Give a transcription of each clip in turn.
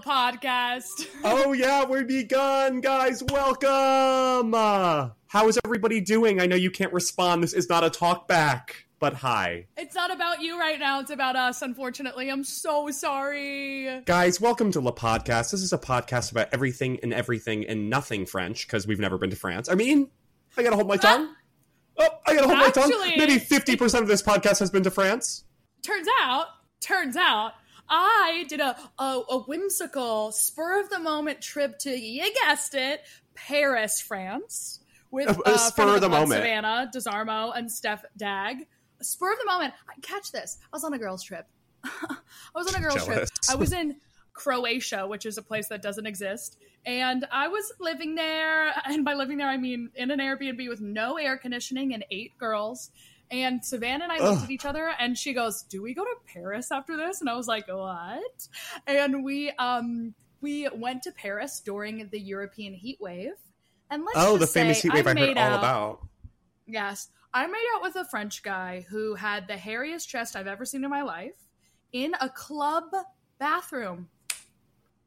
Podcast. oh yeah, we're begun, guys. Welcome. Uh, how is everybody doing? I know you can't respond. This is not a talk back, but hi, It's not about you right now. It's about us. Unfortunately, I'm so sorry. guys. Welcome to La Podcast. This is a podcast about everything and everything and nothing French because we've never been to France. I mean, I gotta hold my tongue. Oh, I gotta hold my tongue. Maybe fifty percent of this podcast has been to France. Turns out, turns out, I did a a, a whimsical, spur of the moment trip to you guessed it, Paris, France, with uh, spur of the moment. Savannah Desarmo and Steph Dag. A spur of the moment. Catch this. I was on a girls' trip. I was on a girls' trip. I was in Croatia, which is a place that doesn't exist. And I was living there, and by living there, I mean in an Airbnb with no air conditioning and eight girls. And Savannah and I looked Ugh. at each other, and she goes, "Do we go to Paris after this?" And I was like, "What?" And we um we went to Paris during the European heat wave. And let's Oh, the famous heat wave I, made heard all out- about. Yes. I made out with a French guy who had the hairiest chest I've ever seen in my life in a club bathroom.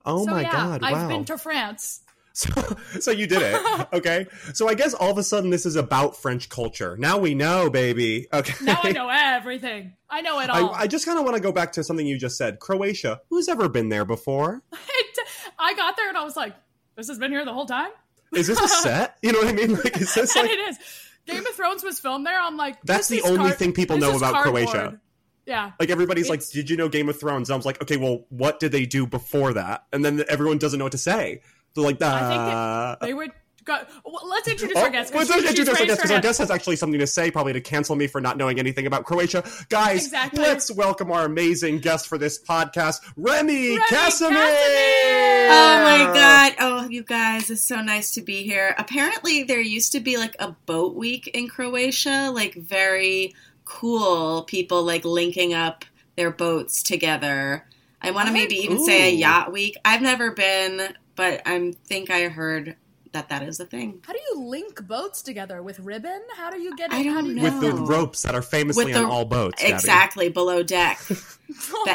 Oh so, my yeah, god! Wow. I've been to France. So, so you did it, okay? So I guess all of a sudden this is about French culture. Now we know, baby. Okay. Now I know everything. I know it all. I, I just kind of want to go back to something you just said. Croatia. Who's ever been there before? I got there and I was like, this has been here the whole time? Is this a set? You know what I mean? Like, is this like it is. Game of Thrones was filmed there. I'm like, That's this the is only card- thing people know about cardboard. Croatia. Yeah. like everybody's like, did you know Game of Thrones? And I was like, okay, well, what did they do before that? And then everyone doesn't know what to say. They're like, I think that They would go. Well, let's introduce Oh, our guest. 'cause let's she- she's introduce our guest because our guest has actually something to say, probably to cancel me for not knowing anything about Croatia. Guys, Exactly. let's welcome our amazing guest for this podcast, Remy, Remy Kassimir. Kassimir! Oh my god. Oh, you guys, it's so nice to be here. Apparently, there used to be like a boat week in Croatia, like very cool people like linking up their boats together. I want to maybe even say a yacht week. I've never been, but I think I heard that that is a thing. How do you link boats together with ribbon? How do you get it? I don't know. With the ropes that are famously the- on all boats. Gabby. Exactly, below deck.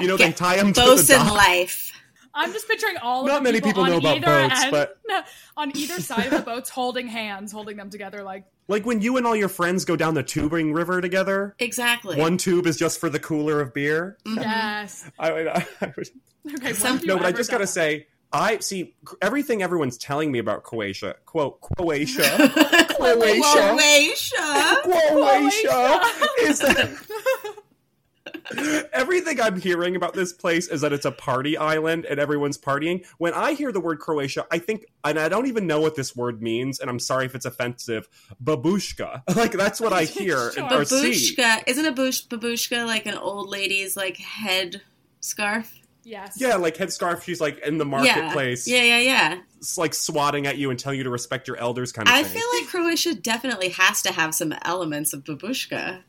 You know, they tie them to the boats in dock. life. I'm just picturing all. Not of the many people on know about either boats, end, but- on either side of the boats, holding hands, holding them together, like Like when you and all your friends go down the tubing river together, Exactly. one tube is just for the cooler of beer. Mhm. yes. I, I, I would- Okay. Some- when no, but I just gotta that? say, I see everything everyone's telling me about Croatia. Quote Croatia, Croatia, Croatia. Croatia is that. Everything I'm hearing about this place is that it's a party island and everyone's partying. When I hear the word Croatia, I think, and I don't even know what this word means, and I'm sorry if it's offensive, babushka. Like, that's what I hear Sure. or see. Babushka. Isn't a bush, babushka like an old lady's like head scarf? Yes. Yeah, like headscarf, she's like in the marketplace, Yeah, yeah, yeah. yeah. It's like swatting at you and telling you to respect your elders kind of I thing. feel like Croatia definitely has to have some elements of babushka.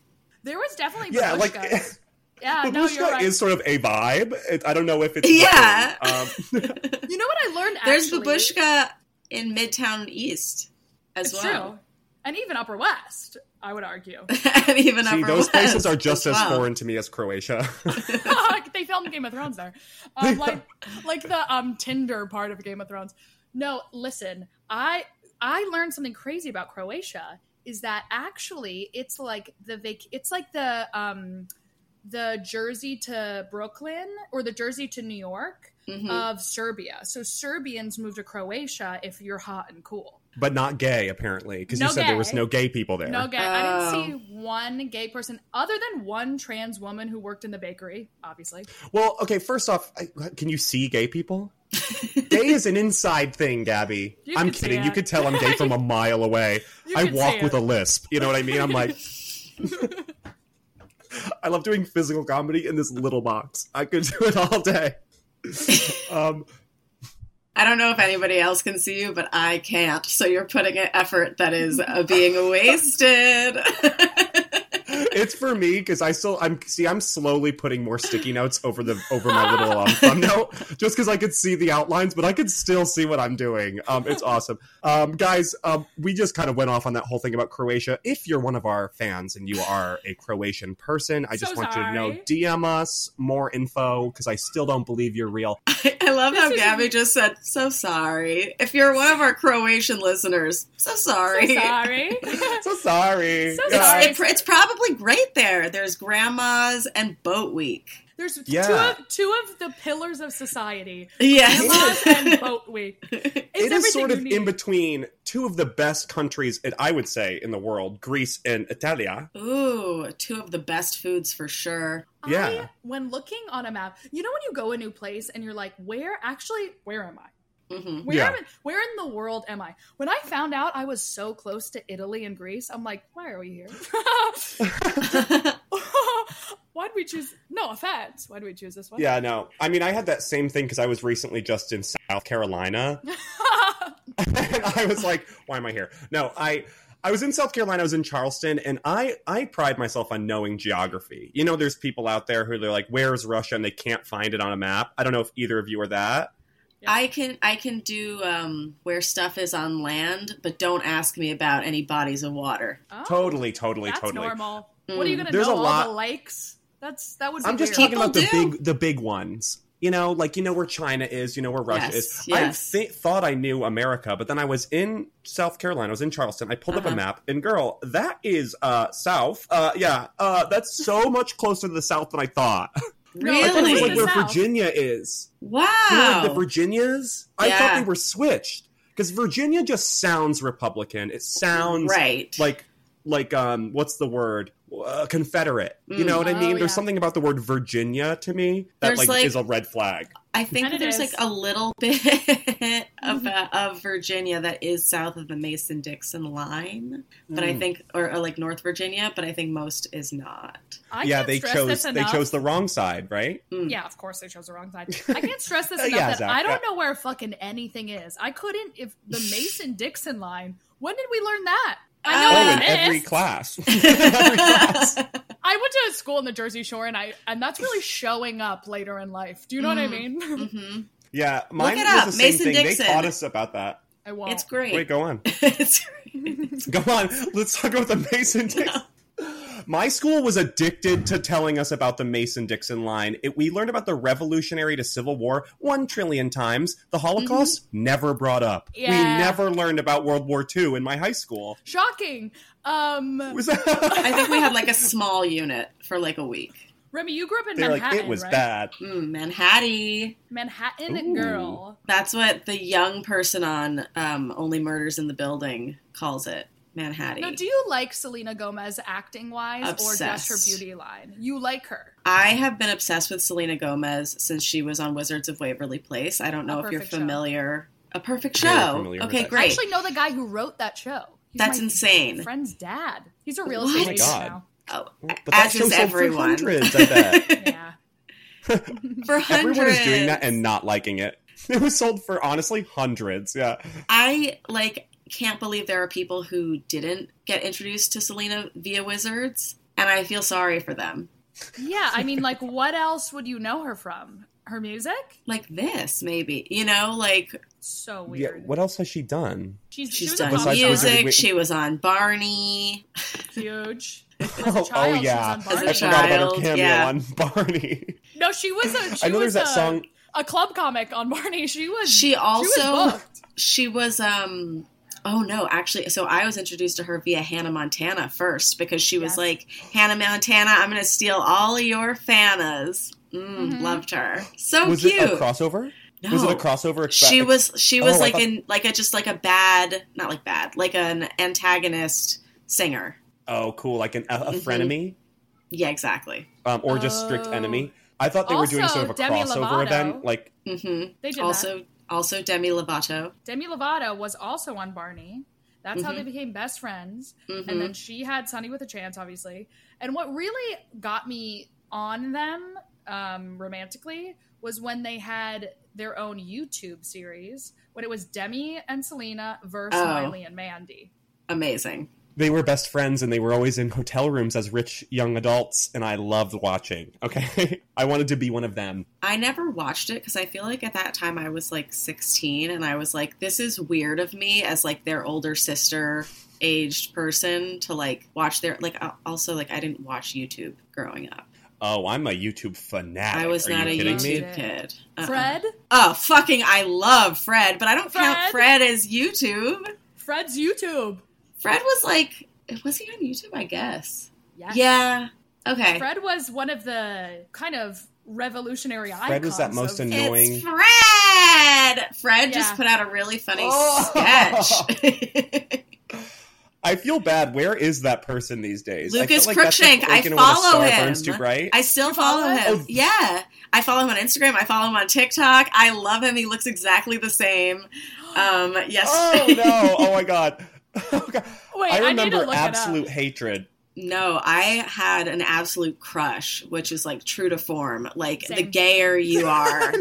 There was definitely yeah, like babushkas. yeah. No, you're babushka right. is sort of a vibe. It, I don't know if it's Yeah. Um, You know what I learned? There's actually? babushka in Midtown East as It's well. true, and even Upper West. I would argue. and even See, Upper those places are just as well. foreign to me as Croatia. they filmed Game of Thrones there, um, like like the um Tinder part of Game of Thrones. No, listen, I I learned something crazy about Croatia. Is that actually it's like the vac- it's like the um the Jersey to Brooklyn or the Jersey to New York Mhm. of Serbia. So Serbians move to Croatia if you're hot and cool. But not gay, apparently, because No you said there was no gay people there. No gay. Oh. I didn't see one gay person other than one trans woman who worked in the bakery. Obviously, Well, okay, first off, I, can you see gay people? gay is an inside thing, Gabby. You I'm kidding. You could tell I'm gay from a mile away. I walk with a lisp. You know what I mean? I'm like, I love doing physical comedy in this little box. I could do it all day. Um, I don't know if anybody else can see you, but I can't. So you're putting an effort that is uh, being wasted. it's for me because I still I'm see I'm slowly putting more sticky notes over the over my little um, thumbnail just because I could see the outlines, but I could still see what I'm doing. Um, it's awesome, um, guys. Um, we just kind of went off on that whole thing about Croatia. If you're one of our fans and you are a Croatian person, I just So want you to know. DM us more info because I still don't believe you're real. I love how This is- Gabby just said, so sorry. If you're one of our Croatian listeners, so sorry. so sorry. so sorry. So sorry. It's, it, it's probably great there. There's grandmas and boat week. There's Yeah. two of two of the pillars of society: Yes. grandmas and boat week. It's it is sort of need. in between two of the best countries, I would say, in the world, Greece and Italia. Ooh, two of the best foods for sure. Yeah. I, when looking on a map, you know when you go a new place and you're like, where actually, where am I? Hmm Where, Yeah. am I- where in the world am I? When I found out I was so close to Italy and Greece, I'm like, why are we here? Why'd we choose? No offense. Why'd we choose this one? Yeah, no. I mean, I had that same thing because I was recently just in South Carolina, and I was like, "Why am I here?" No, I I was in South Carolina. I was in Charleston, and I I pride myself on knowing geography. You know, there's people out there who they're like, "Where's Russia?" and they can't find it on a map. I don't know if either of you are that. I can I can do um, where stuff is on land, but don't ask me about any bodies of water. Oh, Totally, totally, That's totally. normal. What are you Mm. gonna There's know? a all lot- the lakes? That's that would be I'm just weird. talking about the do. big the big ones. You know, like you know where China is, you know where Russia Yes, is. yes. I th- thought I knew America, but then I was in South Carolina. I was in Charleston. I pulled up Uh-huh. a map, and girl, that is uh south. Uh, yeah, uh, that's so much closer to the south than I thought. No, I thought it was like where South. Virginia is. Wow. You know, like the Virginias. I thought they were switched because Virginia just sounds Republican. It sounds right. like like um what's the word uh, confederate you Mm. know what i Oh, mean there's yeah. something about the word virginia to me that like, like- is a red flag I think And it there's is. like a little bit of uh, of Virginia that is south of the Mason Dixon line, but I Mm. think or, or like North Virginia, but I think most is not. I yeah they chose they chose the wrong side right Mm. Yeah, of course they chose the wrong side. I can't stress this enough yeah, that Zach, I don't yeah. know where fucking anything is. I couldn't if the Mason Dixon line. When did we learn that? I know oh in every class every class I went to school in the Jersey Shore, and I and that's really showing up later in life. Do you know what I Mm. mean? hmm yeah mine Look it was up, the same Mason thing Dixon. they taught us about that I won't. It's great. wait go on it's go on let's talk about the mason dixon my school was addicted to telling us about the Mason Dixon line. It, we learned about the Revolutionary to Civil War one trillion times. The Holocaust never brought up. Yeah. We never learned about World War II in my high school. Shocking. Um, Was I think we had like a small unit for like a week. Remy, you grew up in They're Manhattan, like it was right? bad. Mm, Manhattan. Manhattan Ooh. girl. That's what the young person on um, Only Murders in the Building calls it. Manhattan. Now, do you like Selena Gomez acting wise or just her beauty line? You like her. I have been obsessed with Selena Gomez since she was on Wizards of Waverly Place. I don't know if you're perfect show. familiar. A perfect show. familiar Okay, great. I actually know the guy who wrote that show. He's That's my insane. Friend's dad. He's a real What? estate Oh my agent God. now. Oh, But that as show is sold for hundreds, I bet. Yeah. For hundreds. Everyone is doing that and not liking it. It was sold for honestly hundreds. Yeah. I like can't believe there are people who didn't get introduced to Selena via Wizards, and I feel sorry for them. Yeah, I mean, like, what else would you know her from? Her music? Like this, maybe. You know, like So Yeah, weird. what else has she done? She's, she She's was a done pop Besides star. was it- music. wait- She was on Barney. huge. Oh, child, she yeah, was As on a Barney. I forgot about her child, cameo yeah. on Barney. No, she was a. She I know was there's that a, song. a club comic on Barney. She was. She she also was she was um oh no actually so i was introduced to her via hannah montana first because she was Yes. like hannah montana i'm gonna steal all of your fanas mm, Mhm. loved her so cute. Was cute it a crossover? no. Was it a crossover? expe- she was she was Oh, like thought- in like a just like a bad not like bad like an antagonist singer Oh, cool! Like an, a, a Mhm. frenemy, yeah exactly um, or just strict Oh. enemy. I thought they were doing sort of a Demi crossover Lovato. event. Like, mm-hmm. They did also that. Also demi lovato Demi Lovato was also on Barney. That's how Mhm. they became best friends. Mhm. And then she had Sonny with a Chance, obviously. And what really got me on them um, romantically was when they had their own YouTube series when it was Demi and Selena versus Oh. Miley and Mandy. amazing they were best friends and they were always in hotel rooms as rich young adults, and I loved watching. Okay, I wanted to be one of them. I never watched it because I feel like at that time I was like 16 and I was like, this is weird of me as like their older sister aged person to like watch their like also like I didn't watch YouTube growing up. Oh, I'm a YouTube fanatic. I was Are not a you kidding YouTube me? kid. Uh-uh. Fred? Oh, fucking I love Fred, but I don't count Fred? Fred as YouTube. Fred's YouTube. Fred was like was he on YouTube, I guess. Yes. Yeah. Okay. Fred was one of the kind of revolutionary icons. Fred was that most of- annoying- It's Fred. Fred Yeah. just put out a really funny Oh. sketch. I feel bad. Where is that person these days? Lucas I feel like that's Cruikshank, I working when a follow star him. Burns too bright. I still You follow follow him. him? Oh. Yeah. I follow him on Instagram. I follow him on TikTok. I love him. He looks exactly the same. Um, yes. oh no! Oh my god! God. Wait, I I, need to remember look absolute it up. hatred. No, I had an absolute crush, which is like true to form. Like the gayer you are,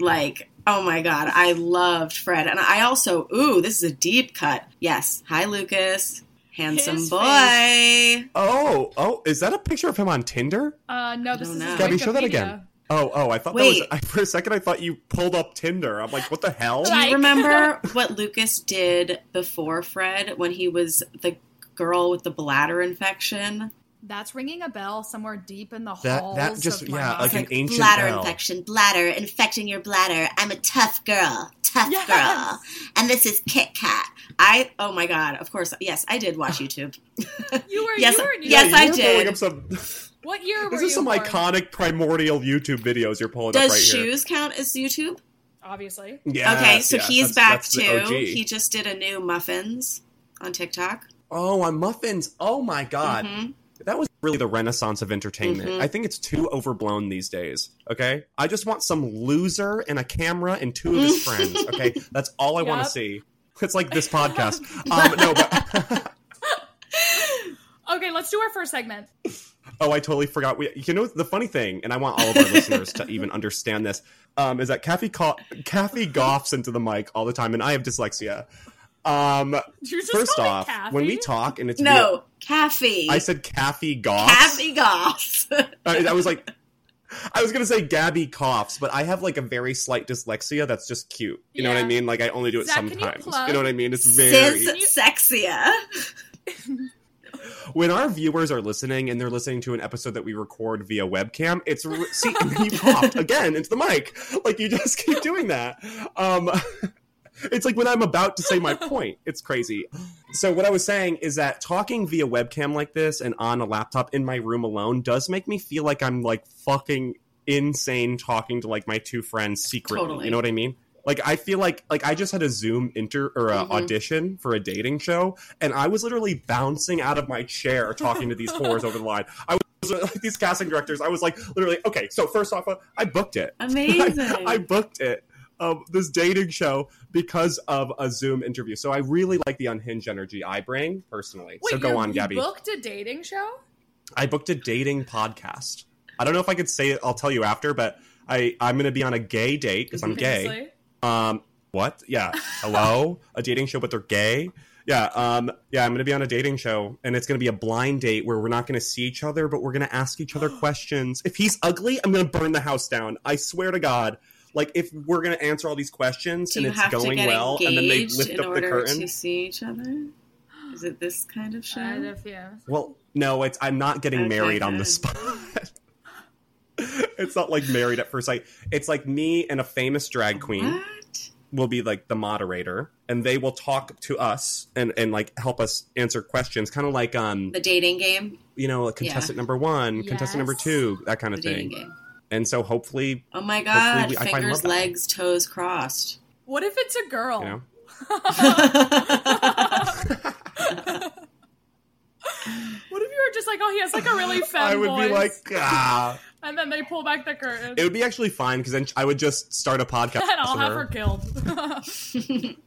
like oh my god, I loved Fred, and I also ooh, this is a deep cut. Yes, hi Lucas, handsome His boy. Oh, oh, is that a picture of him on Tinder? Uh, no, this don't is know. his Gabby, show that again. Oh, oh, I thought Wait. that was. I, for a second, I thought you pulled up Tinder. I'm like, what the hell? Do Like- you remember what Lucas did before Fred when he was the girl with the bladder infection? That's ringing a bell somewhere deep in the That- halls. that just- of my yeah, mind. like an ancient bladder bell. infection, bladder infecting your bladder. I'm a tough girl, tough Yes. girl, and this is Kit Kat. I oh my god, of course, yes, I did watch YouTube. You were, Yes, you were, in yes, YouTube. I you're pulling did. Up some, What year were this you is some born? iconic primordial YouTube videos you're pulling Does up right here. shoes count as YouTube? Obviously. Yes, okay, so yes, he's that's- back that's too. He just did a new muffins on TikTok. Oh, on muffins. Oh my god. Mhm. That was really the renaissance of entertainment. Mhm. I think it's too overblown these days. Okay? I just want some loser and a camera and two of his friends. Okay? That's all I want to see. It's like this podcast. Um, no, but Okay, let's do our first segment. Oh, I totally forgot. We, you know, the funny thing, and I want all of our listeners to even understand this, um, is that Kathy ca- Kathy coughs into the mic all the time, and I have dyslexia. Um, just first off, Kathy? when we talk and it's No, Kathy. I said Kathy Goffs. Kathy Goss. I, I was like, I was gonna say Gabby coughs, but I have like a very slight dyslexia that's just cute. You know what I mean? Like I only do it Zach, can you sometimes. You know what I mean? It's very Sis Sexia. when our viewers are listening and they're listening to an episode that we record via webcam. It's re- see you coughed again into the mic, like you just keep doing that. Um, it's like when I'm about to say my point. It's crazy. So what I was saying is that talking via webcam like this and on a laptop in my room alone does make me feel like I'm like fucking insane talking to like my two friends secretly. Totally. You know what I mean? Like I feel like like I just had a Zoom inter or a Mhm. audition for a dating show, and I was literally bouncing out of my chair talking to these whores over the line. I was like these casting directors. I was like literally okay. So first off, uh, I booked it. Amazing. I, booked it. Um, this dating show because of a Zoom interview. So I really like the unhinged energy I bring personally. Wait, so go you- on, Gabby. booked a dating show? I booked a dating podcast. I don't know if I could say it. I'll tell you after, but I I'm going to be on a gay date because I'm gay. Obviously. Um, what? Yeah. Hello, a dating show, but they're gay. Yeah. Um, yeah. I'm going to be on a dating show, and it's going to be a blind date where we're not going to see each other, but we're going to ask each other questions. If he's ugly, I'm going to burn the house down. I swear to God. like if we're gonna answer all these questions and it's have to going get well, and then they lift in up the order curtain. to see each other? Is it this kind of I show? have- yeah. Well, no, it's I'm not getting Okay, married on the spot. it's not like married at first sight. It's like me and a famous drag queen What? Will be like the moderator, and they will talk to us and and like help us answer questions, kind of like um The dating game. you know contestant number one, contestant number two, that kind The of dating thing. game. And so hopefully, Oh my god! we- Fingers, legs, toes crossed. What if it's a girl? you know. What if you were just like, oh, he has like a really femme I would voice, be like, ah. And then they pull back the curtain, It would be actually fine because then I would just start a podcast. and I'll with have her killed.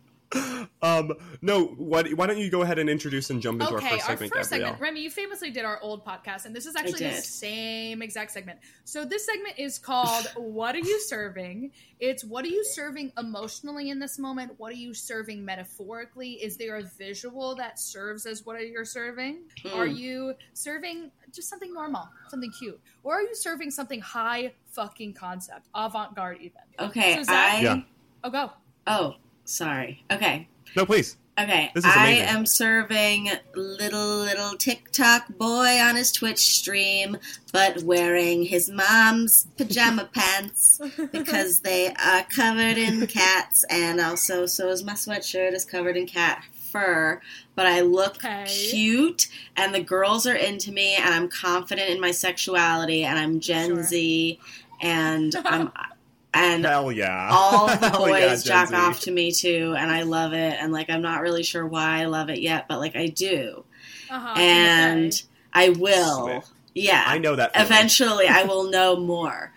Um, no, why, why don't you go ahead and introduce and jump into okay, our first our segment, first Gabrielle? segment, Remy, you famously did our old podcast, and this is actually the same exact segment. So this segment is called "What Are You Serving?" It's what are you serving emotionally in this moment? What are you serving metaphorically? Is there a visual that serves as what are you serving? Hmm. Are you serving just something normal, something cute, or are you serving something high fucking concept, avant garde even? Okay, So Zach- I. Yeah. Oh, go. Oh, sorry. Okay. No, please. Okay, This is I am serving little little TikTok boy on his Twitch stream, but wearing his mom's pajama pants because they are covered in cats, and also so is my sweatshirt is covered in cat fur. But I look Okay. cute, and the girls are into me, and I'm confident in my sexuality, and I'm Gen Sure. Z, and I'm and Hell yeah. all the boys yeah, jack Z. off to me too and i love it and like i'm not really sure why i love it yet but like i do Uh-huh, and i will Sweet. yeah I know that. feeling. eventually i will know more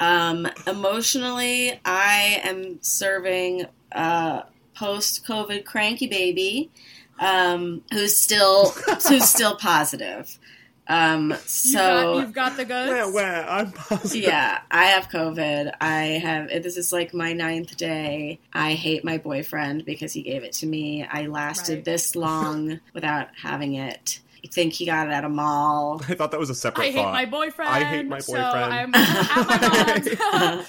um emotionally i am serving uh post covid cranky baby um who's still who's still positive um You've so got, you've got the goods. Wah, wah, I'm positive. yeah, I have COVID. I have, this is like my ninth day. I hate my boyfriend because he gave it to me. I lasted Right. this long without having it. I think he got it at a mall. I thought that was a separate I hate thought. my boyfriend. I hate my So boyfriend. I'm at my mom's.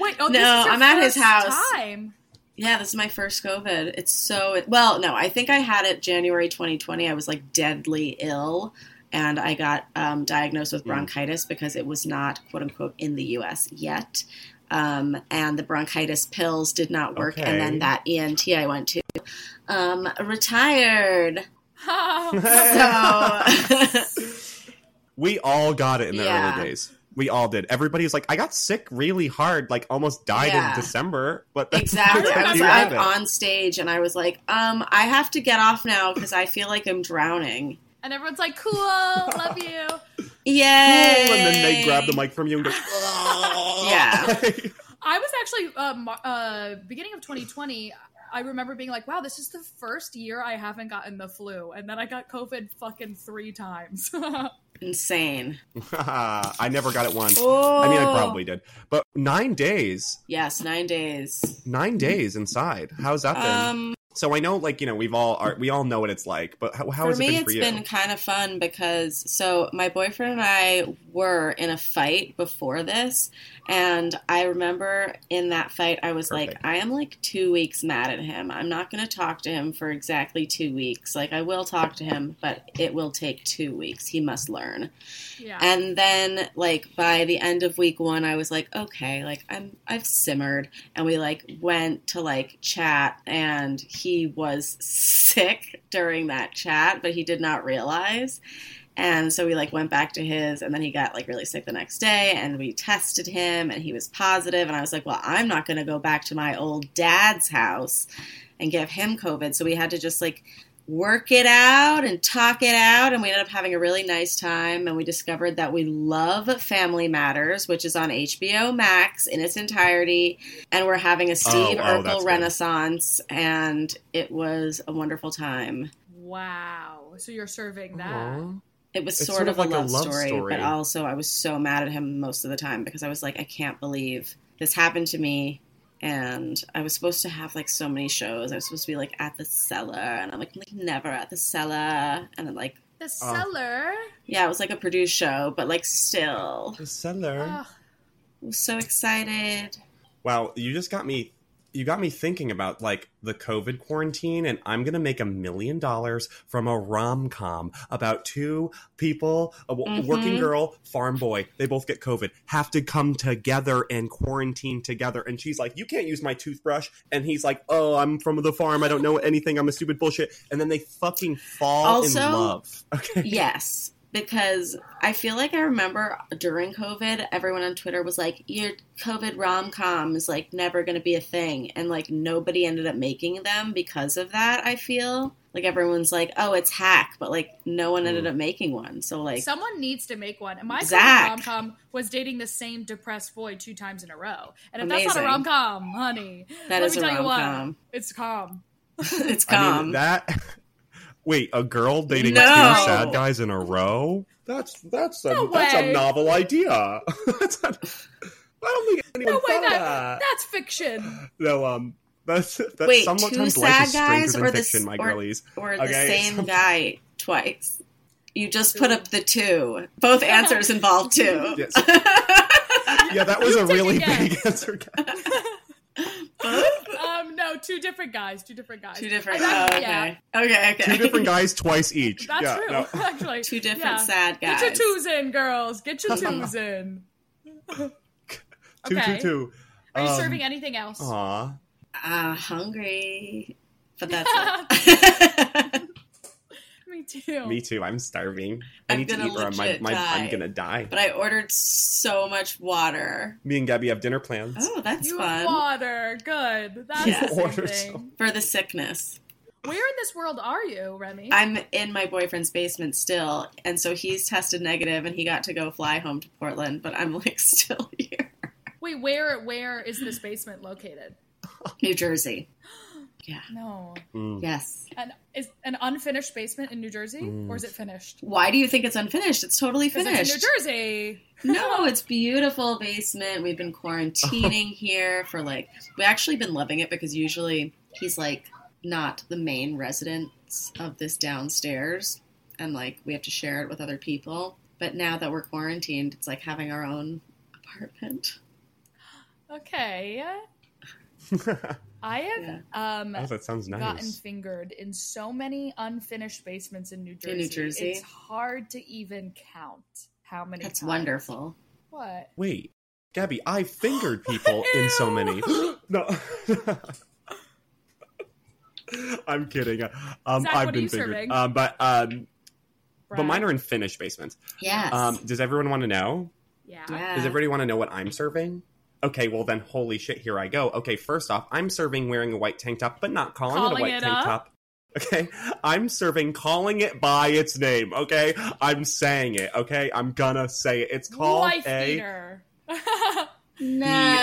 Wait, oh, this No, is your I'm at his first house. Time. Yeah, this is my first COVID. It's so, well, no, I think I had it January 2020. I was like deadly ill. And I got um, diagnosed with Mm. bronchitis because it was not, quote unquote, in the US yet. Um, and the bronchitis pills did not work. Okay. And then that ENT I went to um, retired. So, we all got it in the Yeah. early days. We all did. Everybody's like, I got sick really hard, like almost died Yeah. in December. But exactly. I was like on stage and I was like, um, I have to get off now because I feel like I'm drowning. And everyone's like, "Cool, love you." Yay! Cool, and then they grab the mic from you and go, Yeah. I was actually uh, uh, beginning of 2020. I remember being like, "Wow, this is the first year I haven't gotten the flu," and then I got COVID fucking three times. Insane. I never got it once. Oh. I mean, I probably did. But nine days, Yes, nine days. nine days inside. How's that been? Um, so I know, like you know, we've all are, we all know what it's like. But how, how for has me, it been for you? It's been kind of fun because so my boyfriend and I were in a fight before this, and I remember in that fight, I was like, I am like two weeks mad at him. I'm not going to talk to him for exactly two weeks. Like I will talk to him, but it will take two weeks. He must learn. yeah, And then like by the end of week 1 I was like okay like I'm I've simmered and we like went to like chat and he was sick during that chat but he did not realize and so we like went back to his and then he got like really sick the next day and we tested him and he was positive. positive and I was like well I'm not going to go back to my old dad's house and give him covid so we had to just like work it out and talk it out and we ended up having a really nice time and we discovered that we love family matters which is on hbo max in its entirety and we're having a oh, steve oh, that's urkel good. renaissance and it was a wonderful time wow. So you're serving that. Aw. It was It's sort, sort of, of like a a love, love story, story. but also i was so mad at him most of the time because i was like i can't believe this happened to me and I was supposed to have like so many shows. I was supposed to be like at the cellar, and I'm like, like never at the cellar. And then like, The Oh. cellar. yeah, it was like a produced show, but like still, The cellar. Ugh. I was so excited. Wow, you just got me you got me thinking about like the COVID quarantine, and I'm gonna make a million dollars from a rom com about two people, a w- Mhm. working girl, farm boy. They both get COVID, have to come together and quarantine together. And she's like, "You can't use my toothbrush," and he's like, "Oh, I'm from the farm. I don't know anything. I'm a stupid bullshit." And then they fucking fall Also- in love. Okay, Yes, because I feel like I remember during COVID, everyone on Twitter was like, "Your COVID rom com is like never going to be a thing," and like nobody ended up making them because of that. I feel like everyone's like, "Oh, it's hack," but like no one ended Mm. up making one. So like, Someone needs to make one. And my Zach. rom com was dating the same depressed boy two times in a row. And if that's not a rom com, honey, that let is me a tell you what, rom-com. it's calm. it's I calm. mean that. Wait, a girl dating No. two sad guys in a row? That's that's a No that's a novel idea. that's not, I don't think anyone No way, thought that, that. that's fiction. No, um, that's that's Wait, sometimes two life sad is stranger guys than or the fiction, s- my or- girlies. or the Okay, same so- guy twice. You just put up the two. Both answers involve two. Yes. Yeah, that was a really big answer. Guys. Um, no, two different guys. Two different guys. Two different. I Oh, okay. yeah, Okay. Okay. Two different guys twice each. that's yeah, true. no. Actually, Two different yeah. sad guys. Get your twos in, girls. Get your twos in. Two, Okay. two, two. Are you Um, serving anything else? Aw. Uh, hungry. But that's it. Me too. Me too. I'm starving. I I'm need to eat or my, my, I'm gonna die. but I ordered so much water. Me and Gabby have dinner plans. Oh, that's you fun. water. Good. That's Yeah. the same Order thing. For the sickness. Where in this world are you, Remy? I'm in my boyfriend's basement still, and so he's tested negative and he got to go fly home to Portland, but I'm like still here. Wait, where where is this basement located? New Jersey. Yeah. No. Mm. Yes. An is an unfinished basement in New Jersey, or is it finished? Why do you think it's unfinished? It's totally finished. it's in New Jersey. No, it's beautiful basement. We've been quarantining here for like we actually been loving it because usually he's like not the main residence of this downstairs and like we have to share it with other people. But now that we're quarantined, it's like having our own apartment. Okay. I have um oh, that sounds gotten fingered in so many unfinished basements in New Jersey. In New Jersey? It's hard to even count how many. That's times. wonderful. What? Wait, Gabby, I fingered people in so many. no. I'm kidding. Um, Zach, I've been fingered. Um, but um, but mine are in finished basements. Yes. Um, does everyone want to know? Yeah. yeah. Does everybody want to know what I'm serving? Okay, well then, holy shit, here I go. Okay, first off, I'm serving wearing a white tank top, but not calling, it a white it tank up? top. Okay, I'm serving calling it by its name. Okay, I'm saying it. Okay, I'm gonna say it. It's called Wife a. beater. Nah.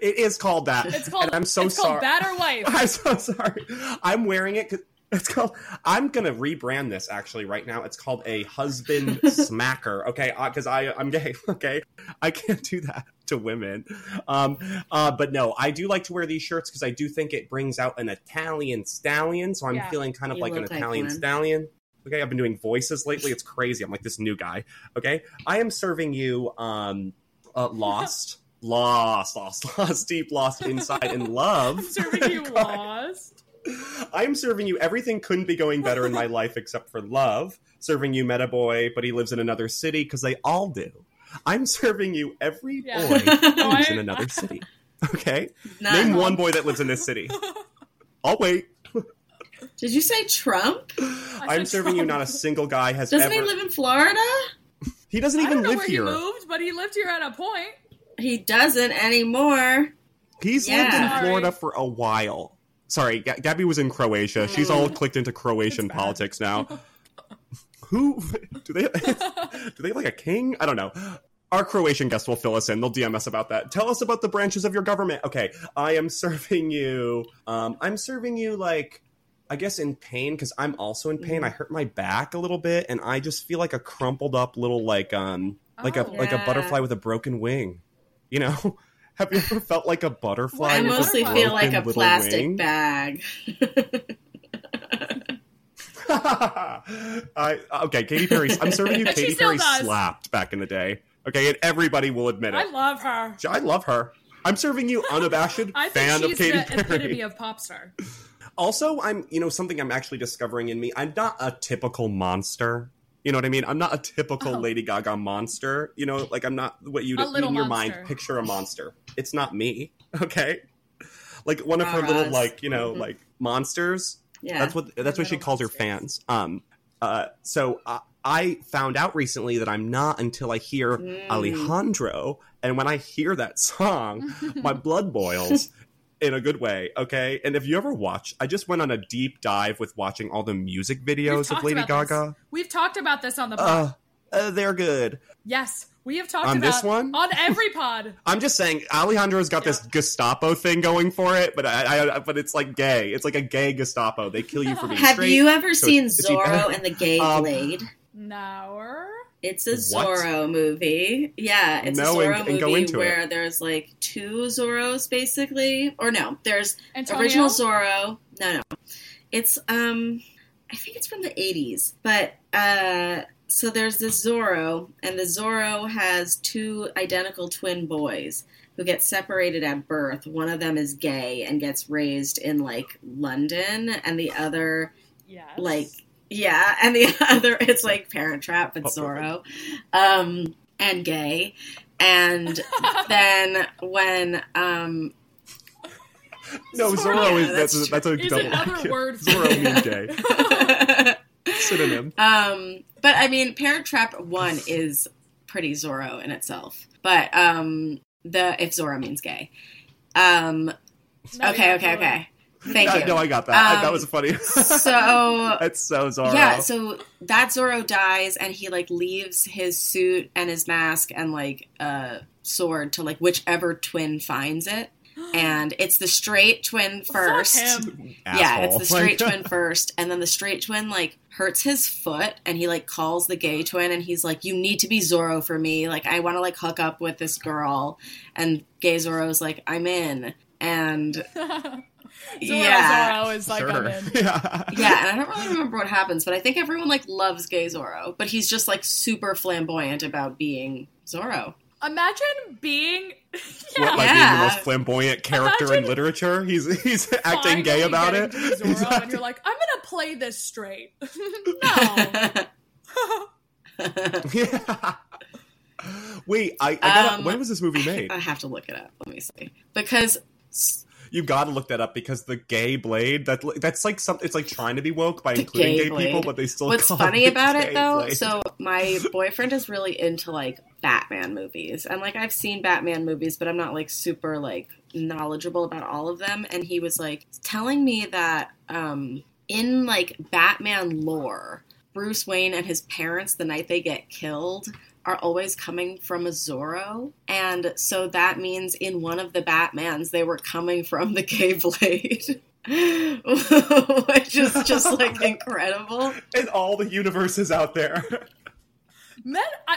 it is called that. it's called. And I'm so it's sorry. called Batter Wife. I'm so sorry. I'm wearing it. 'cause It's called. I'm gonna rebrand this actually right now. It's called a husband smacker. Okay, because I I'm gay. Okay, I can't do that to women. Um, uh, but no, I do like to wear these shirts because I do think it brings out an Italian stallion. So I'm Yeah. feeling kind of like an look like Italian one. stallion. Okay, I've been doing voices lately. It's crazy. I'm like this new guy. Okay, I am serving you um, uh, Lost. Lost, lost, lost, deep lost inside in love. I'm serving you lost. I am serving you everything couldn't be going better in my life except for love. Serving you Meta Boy, but he lives in another city because they all do. I'm serving you every Yeah. boy who lives in another city. Okay? Not- Name one boy that lives in this city. I'll wait. Did you say Trump? I'm said serving you not a single guy has Doesn't ever. he live in Florida? He doesn't I even don't know live where here. he moved, but he lived here at a point. He doesn't anymore. He's Yeah. lived in Sorry. Florida for a while. Sorry, Ga- Gabby was in Croatia. She's mm. all clicked into Croatian politics now. Who do they do they have like a king? I don't know. Our Croatian guest will fill us in. They'll DM us about that. Tell us about the branches of your government. Okay, I am serving you. Um, I'm serving you like, I guess in pain because I'm also in pain. I hurt my back a little bit, and I just feel like a crumpled up little like um like a Oh. like a butterfly with a broken wing. You know, have you ever felt like a butterfly? I I mostly feel like a plastic wing? bag. I okay, Katy Perry. I'm serving you. Katy Perry does. slapped back in the day. Okay, and everybody will admit it. I love her. I love her. I'm serving you unabashed I fan think of Katy the Perry. epitome of pop star. Also, I'm you know something I'm actually discovering in me. I'm not a typical monster. You know what I mean? I'm not a typical Oh. Lady Gaga monster. You know, like I'm not what you in your monster. mind picture a monster. It's not me. Okay, like one of her little like you know Mhm. like monsters. Yeah. That's what that's what she calls her fans. Um, uh, so I, I found out recently that I'm not until I hear Mm. Alejandro, and when I hear that song, my blood boils in a good way. Okay, and if you ever watch, I just went on a deep dive with watching all the music videos of Lady Gaga. This. We've talked about this on the. Uh, uh, they're good. yes, we have talked on about this one? on every pod. I'm just saying, Alejandro's got this Gestapo thing going for it, but I, I, but it's like gay. It's like a gay Gestapo. They kill you for being Have straight. you ever so seen it's- it's even- Zorro and the Gay Um, Blade? No. It's a What? Zorro movie. Yeah, it's No, a Zorro and go movie into it. where there's like two Zorros basically. Or no, there's Antonio? original Zorro. No, no. It's um I think it's from the 80s. But uh so there's this Zorro and the Zorro has two identical twin boys who get separated at birth. One of them is gay and gets raised in like London and the other Yes. like yeah and the other it's like parent trap but Oh, zorro um and gay and then when um No, Zorro, Zorro is yeah, that's that's that's, a is double. another word for Zorro means gay. Synonym. um but i mean parent trap 1 is pretty zorro in itself but um the if zorro means gay um No, okay okay totally. okay thank no, you no, I got that. I- that Um, was funny. so that's so Zorro. Yeah, so that Zorro dies and he like leaves his suit and his mask and like a sword to like whichever twin finds it. And it's the straight twin Fuck first. him. Yeah, it's the straight twin first, and then the straight twin like hurts his foot, and he like calls the gay twin, and he's like, "You need to be Zorro for me. Like, I want to like hook up with this girl." And gay Zorro's like, "I'm in," and Zorro, yeah, Zorro is like sure. I'm in. Yeah. yeah, and I don't really remember what happens, but I think everyone like loves gay Zorro, but he's just like super flamboyant about being Zorro. Imagine being What, yeah. like being the most flamboyant character in literature? He's he's acting gay about it. getting to He's Zorro, and you're like, I'm gonna play this straight. no. yeah. Wait, I, I gotta, Um, when was this movie made? I have to look it up. Let me see because You gotta look that up because the gay blade that that's like something. It's like trying to be woke by The including gay gay, people, but they still. what's funny it about it though, blade. so my boyfriend is really into like Batman movies, and like I've seen Batman movies, but I'm not like super like knowledgeable about all of them. And he was like telling me that um in like Batman lore, Bruce Wayne and his parents, the night they get killed, are always coming from a Zorro. And so that means in one of the Batmans, they were coming from the gay blade. Which is just like incredible. in all the universes out there. Men, I,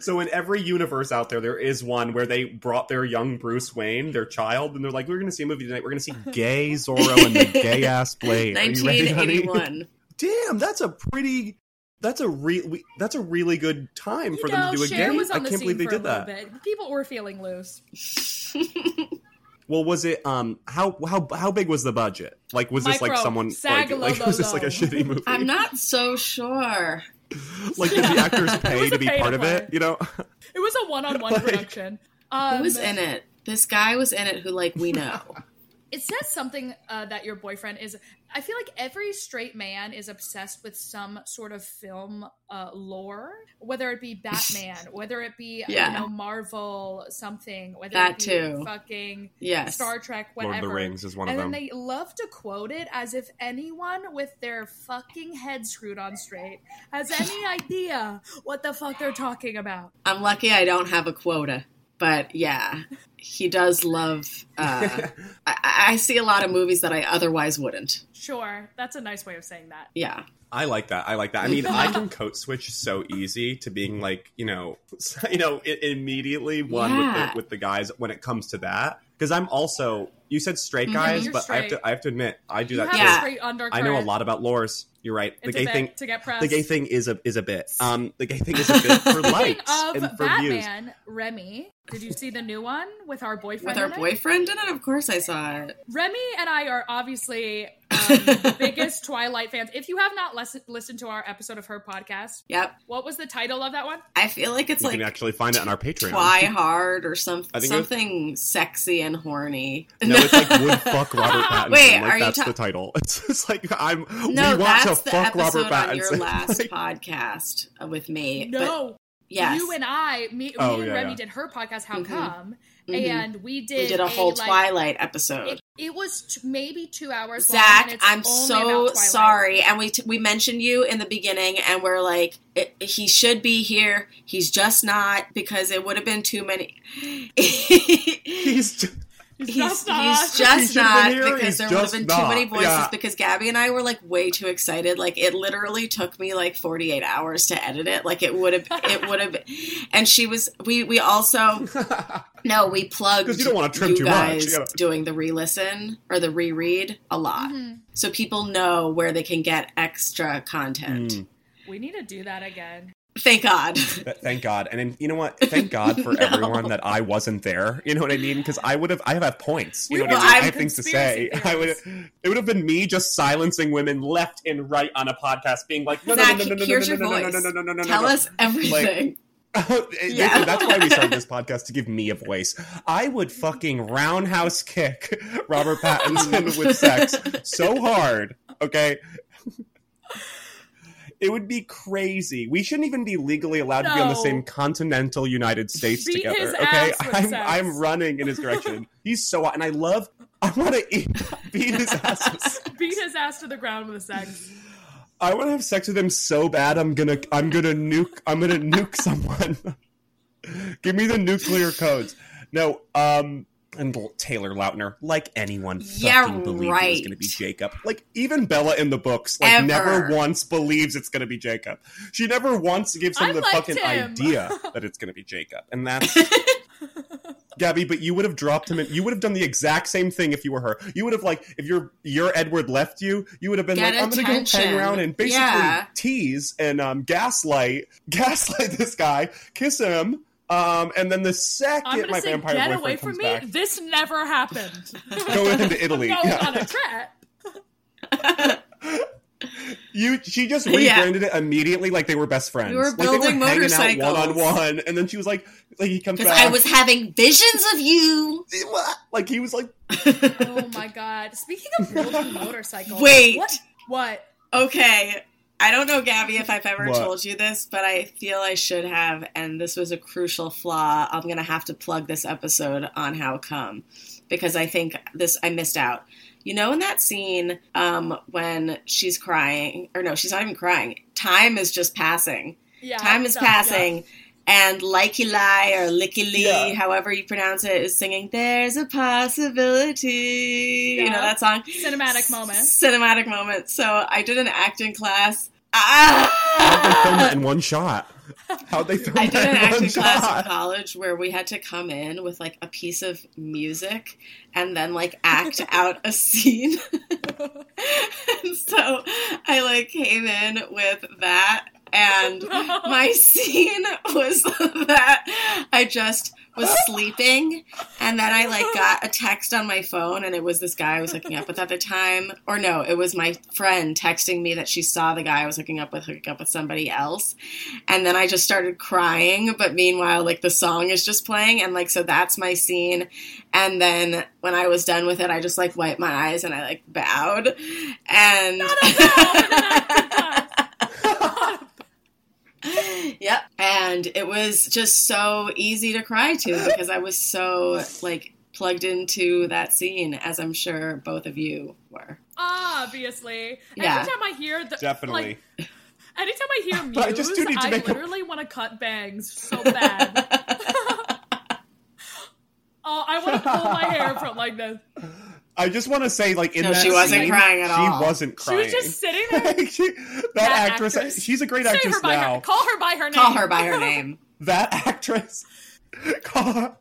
So in every universe out there, there is one where they brought their young Bruce Wayne, their child, and they're like, "We're going to see a movie tonight. We're going to see gay Zorro and the gay ass Blade." Are you ready, honey? 1981. Damn, that's a pretty. That's a re- That's a really good time you for know, them to do a Cher gay. was on I can't scene believe they did that. bit. People were feeling loose. Well, was it um how how how big was the budget? Like, was this like someone like, like was this like a shitty movie? I'm not so sure. like did the actors pay to be pay to part of it? You know, It was a one-on-one Like- production. Um, Who was in it? This guy was in it who, like, we know. It says something uh, that your boyfriend is i feel like every straight man is obsessed with some sort of film uh, lore whether it be batman whether it be Yeah. you know marvel something whether That it be too. fucking Yes. star trek Lord whatever of the Rings is one and of then them. they love to quote it as if anyone with their fucking head screwed on straight has any idea what the fuck they're talking about. I'm lucky I don't have a quota. But yeah, he does love. Uh, I, I see a lot of movies that I otherwise wouldn't. Sure, that's a nice way of saying that. Yeah. I like that. I like that. I mean, I can code switch so easy to being like, you know, you know, i- immediately one with the with the guys when it comes to that. Because I'm also you said straight Mhm. guys, You're but I have to I have to admit I do You that have too. Yeah. a straight undercurrent. I know a lot about lores. You're right. The gay a thing to get pressed. the gay thing is a is a bit. Um, the gay thing is a bit for Speaking likes of and for views. Batman, Remy, did you see the new one with our boyfriend? With our in it? boyfriend in it, of course I saw it. Remy and I are obviously um, biggest Twilight fans. If you have not listen- listened to our episode of her podcast, Yep. what was the title of that one? I feel like it's like You like can actually find it on our Patreon. try hard or some, I think it was- something sexy and horny. No, it's like would fuck Robert Pattinson. Wait, like, are you that's ta- the title. It's just like I'm. No, we want that's to the fuck episode Robert Pattinson. on your last Like, podcast with me. But No, yes, you and I, me, Oh, me and yeah, Remy yeah. did her podcast. How Mhm. come? Mhm. And we did. we did a whole like, Twilight episode. It, it was t- maybe two hours. long, Zach, and it's I'm only so sorry. And we t- we mentioned you in the beginning, and we're like, it, he should be here. He's just not because it would have been too many. he's just, He's He's, just not. he's just should've not because he's there would have just been too many voices Yeah. because Gabby and I were like way too excited. Like it literally took me like 48 hours to edit it. Like it would have it would have and she was we we also no, we plugged 'Cause you don't wanna trim you too much. guys You gotta- doing the re-listen or the reread a lot. Mhm. So people know where they can get extra content. Mm. We need to do that again. Thank God. Thank God, and then, you know what? Thank God for No. everyone that I wasn't there. You know what I mean? Because I would have, I have points. You We know what I mean? I have things to say. conspiracy I would. It would have been me just silencing women left and right on a podcast, being like, no, Zach, no, no, no, no, here's no, your no, no, voice. no, no, no, no, no, Tell no. us everything. Yeah. That's why we started this podcast to give me a voice. I would fucking roundhouse kick Robert Pattinson with sex so hard. Okay. It would be crazy. We shouldn't even be legally allowed to be on the same continental United States Beat together. Okay, I'm. I'm running in his direction. He's so hot, and I love. I want to eat, beat his ass. Beat his ass to the ground with a sex. I want to have sex with him so bad. I'm gonna I'm gonna nuke I'm gonna nuke someone. Give me the nuclear codes. No, um, and Taylor Lautner, like anyone Yeah, fucking believed it was going to be Jacob. Like even Bella in the books, like Ever. never once believes it's going to be Jacob. She never once gives him I the fucking him. idea that it's going to be Jacob, and that's. Gabby, but you would have dropped him. In, you would have done the exact same thing if you were her. You would have like if your your Edward left you, you would have been Get like, I'm going to go hang around and basically Yeah. tease and um, gaslight, gaslight this guy, kiss him, um, and then the I'm second my say, vampire get boyfriend away comes from me. back, This never happened. go into Italy. Going Yeah. on a trip. You, she just Yeah. rebranded it immediately like they were best friends. We were like building they were hanging motorcycles. one on one, and then she was like, like he comes back, I was having visions of you. like he was like, Oh my god. Speaking of building motorcycles. Wait. What? What? Okay. I don't know, Gabby, if I've ever What? told you this, but I feel I should have, and this was a crucial flaw. I'm going to have to plug this episode on How Come because I think this I missed out. You know, in that scene um, when she's crying, or no, she's not even crying. Time is just passing. Yeah. Time is yeah, passing. And Likey Lie or Licky Lee, Yeah. however you pronounce it, is singing, There's a possibility. You know Yeah. that song? Cinematic moment. Cinematic moment. So I did an acting class. how'd they film that Ah! in one shot? How'd they film I did an in acting class in shot? college where we had to come in with like a piece of music and then like act out a scene. and so I like came in with that and my scene was that I just was sleeping and then I like got a text on my phone and it was this guy I was hooking up with at the time. Or no it was my friend texting me that she saw the guy I was hooking up with hooking up with somebody else. And then I just started crying but meanwhile like the song is just playing and like so that's my scene. And then when I was done with it I just like wiped my eyes and I like bowed. And Not a bow in an acting class. Yep. And it was just so easy to cry to because I was so like plugged into that scene as I'm sure both of you were. Obviously. Yeah. Anytime I hear the Definitely. like, anytime I hear Muse, I just do need to I make a- literally want to cut bangs so bad. oh, I want to pull my hair from like this. I just want to say, like in No, that she wasn't scene, crying at all. She wasn't crying. She was just sitting there. She- that, That actress, actress. she's a great Say actress her by now. her. Call her by her name. Call her by her name. that actress, call her,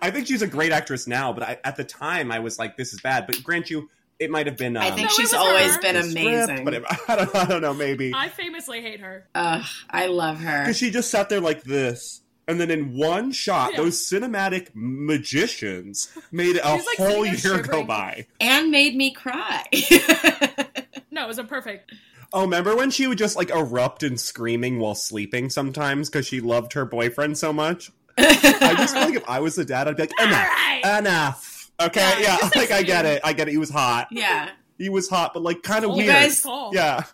I think she's a great actress now, but I, at the time I was like, this is bad. But grant you, it might have been. Um, I think No, she's always her. been the script, amazing. but it, I, don't, I don't know, maybe I famously hate her. Ugh, I love her. because she just sat there like this. And then in one shot, Yeah. those cinematic magicians made a She's, like, whole sitting there year go by. And made me cry. No, it was a perfect. Oh, remember when she would just like erupt in screaming while sleeping sometimes because she loved her boyfriend so much? I just feel like if I was the dad, I'd be like, enough, Alright. enough. Okay, Yeah, yeah, like I get it. I get it. He was hot. yeah. He was hot, but like kind of weird. guys- Call. yeah,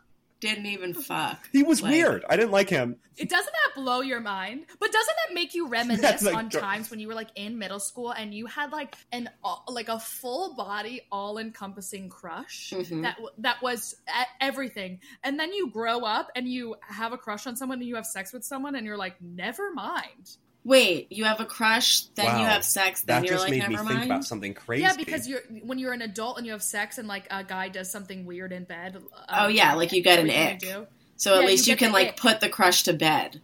Didn't even fuck. he was Like- weird. I didn't like him. It doesn't that blow your mind? But doesn't that make you reminisce That's like- on times when you were like in middle school and you had like an uh, like a full body, all encompassing crush Mhm. that that was everything, and then you grow up and you have a crush on someone and you have sex with someone and you're like, never mind. Wait, you have a crush, then you have sex, then That you're just like, made never me mind. think about something crazy. Yeah, because you're when you're an adult and you have sex and like a guy does something weird in bed. um, Oh, yeah, like you get an everything ick. so at Yeah, least you you, can like ick. put the crush to bed.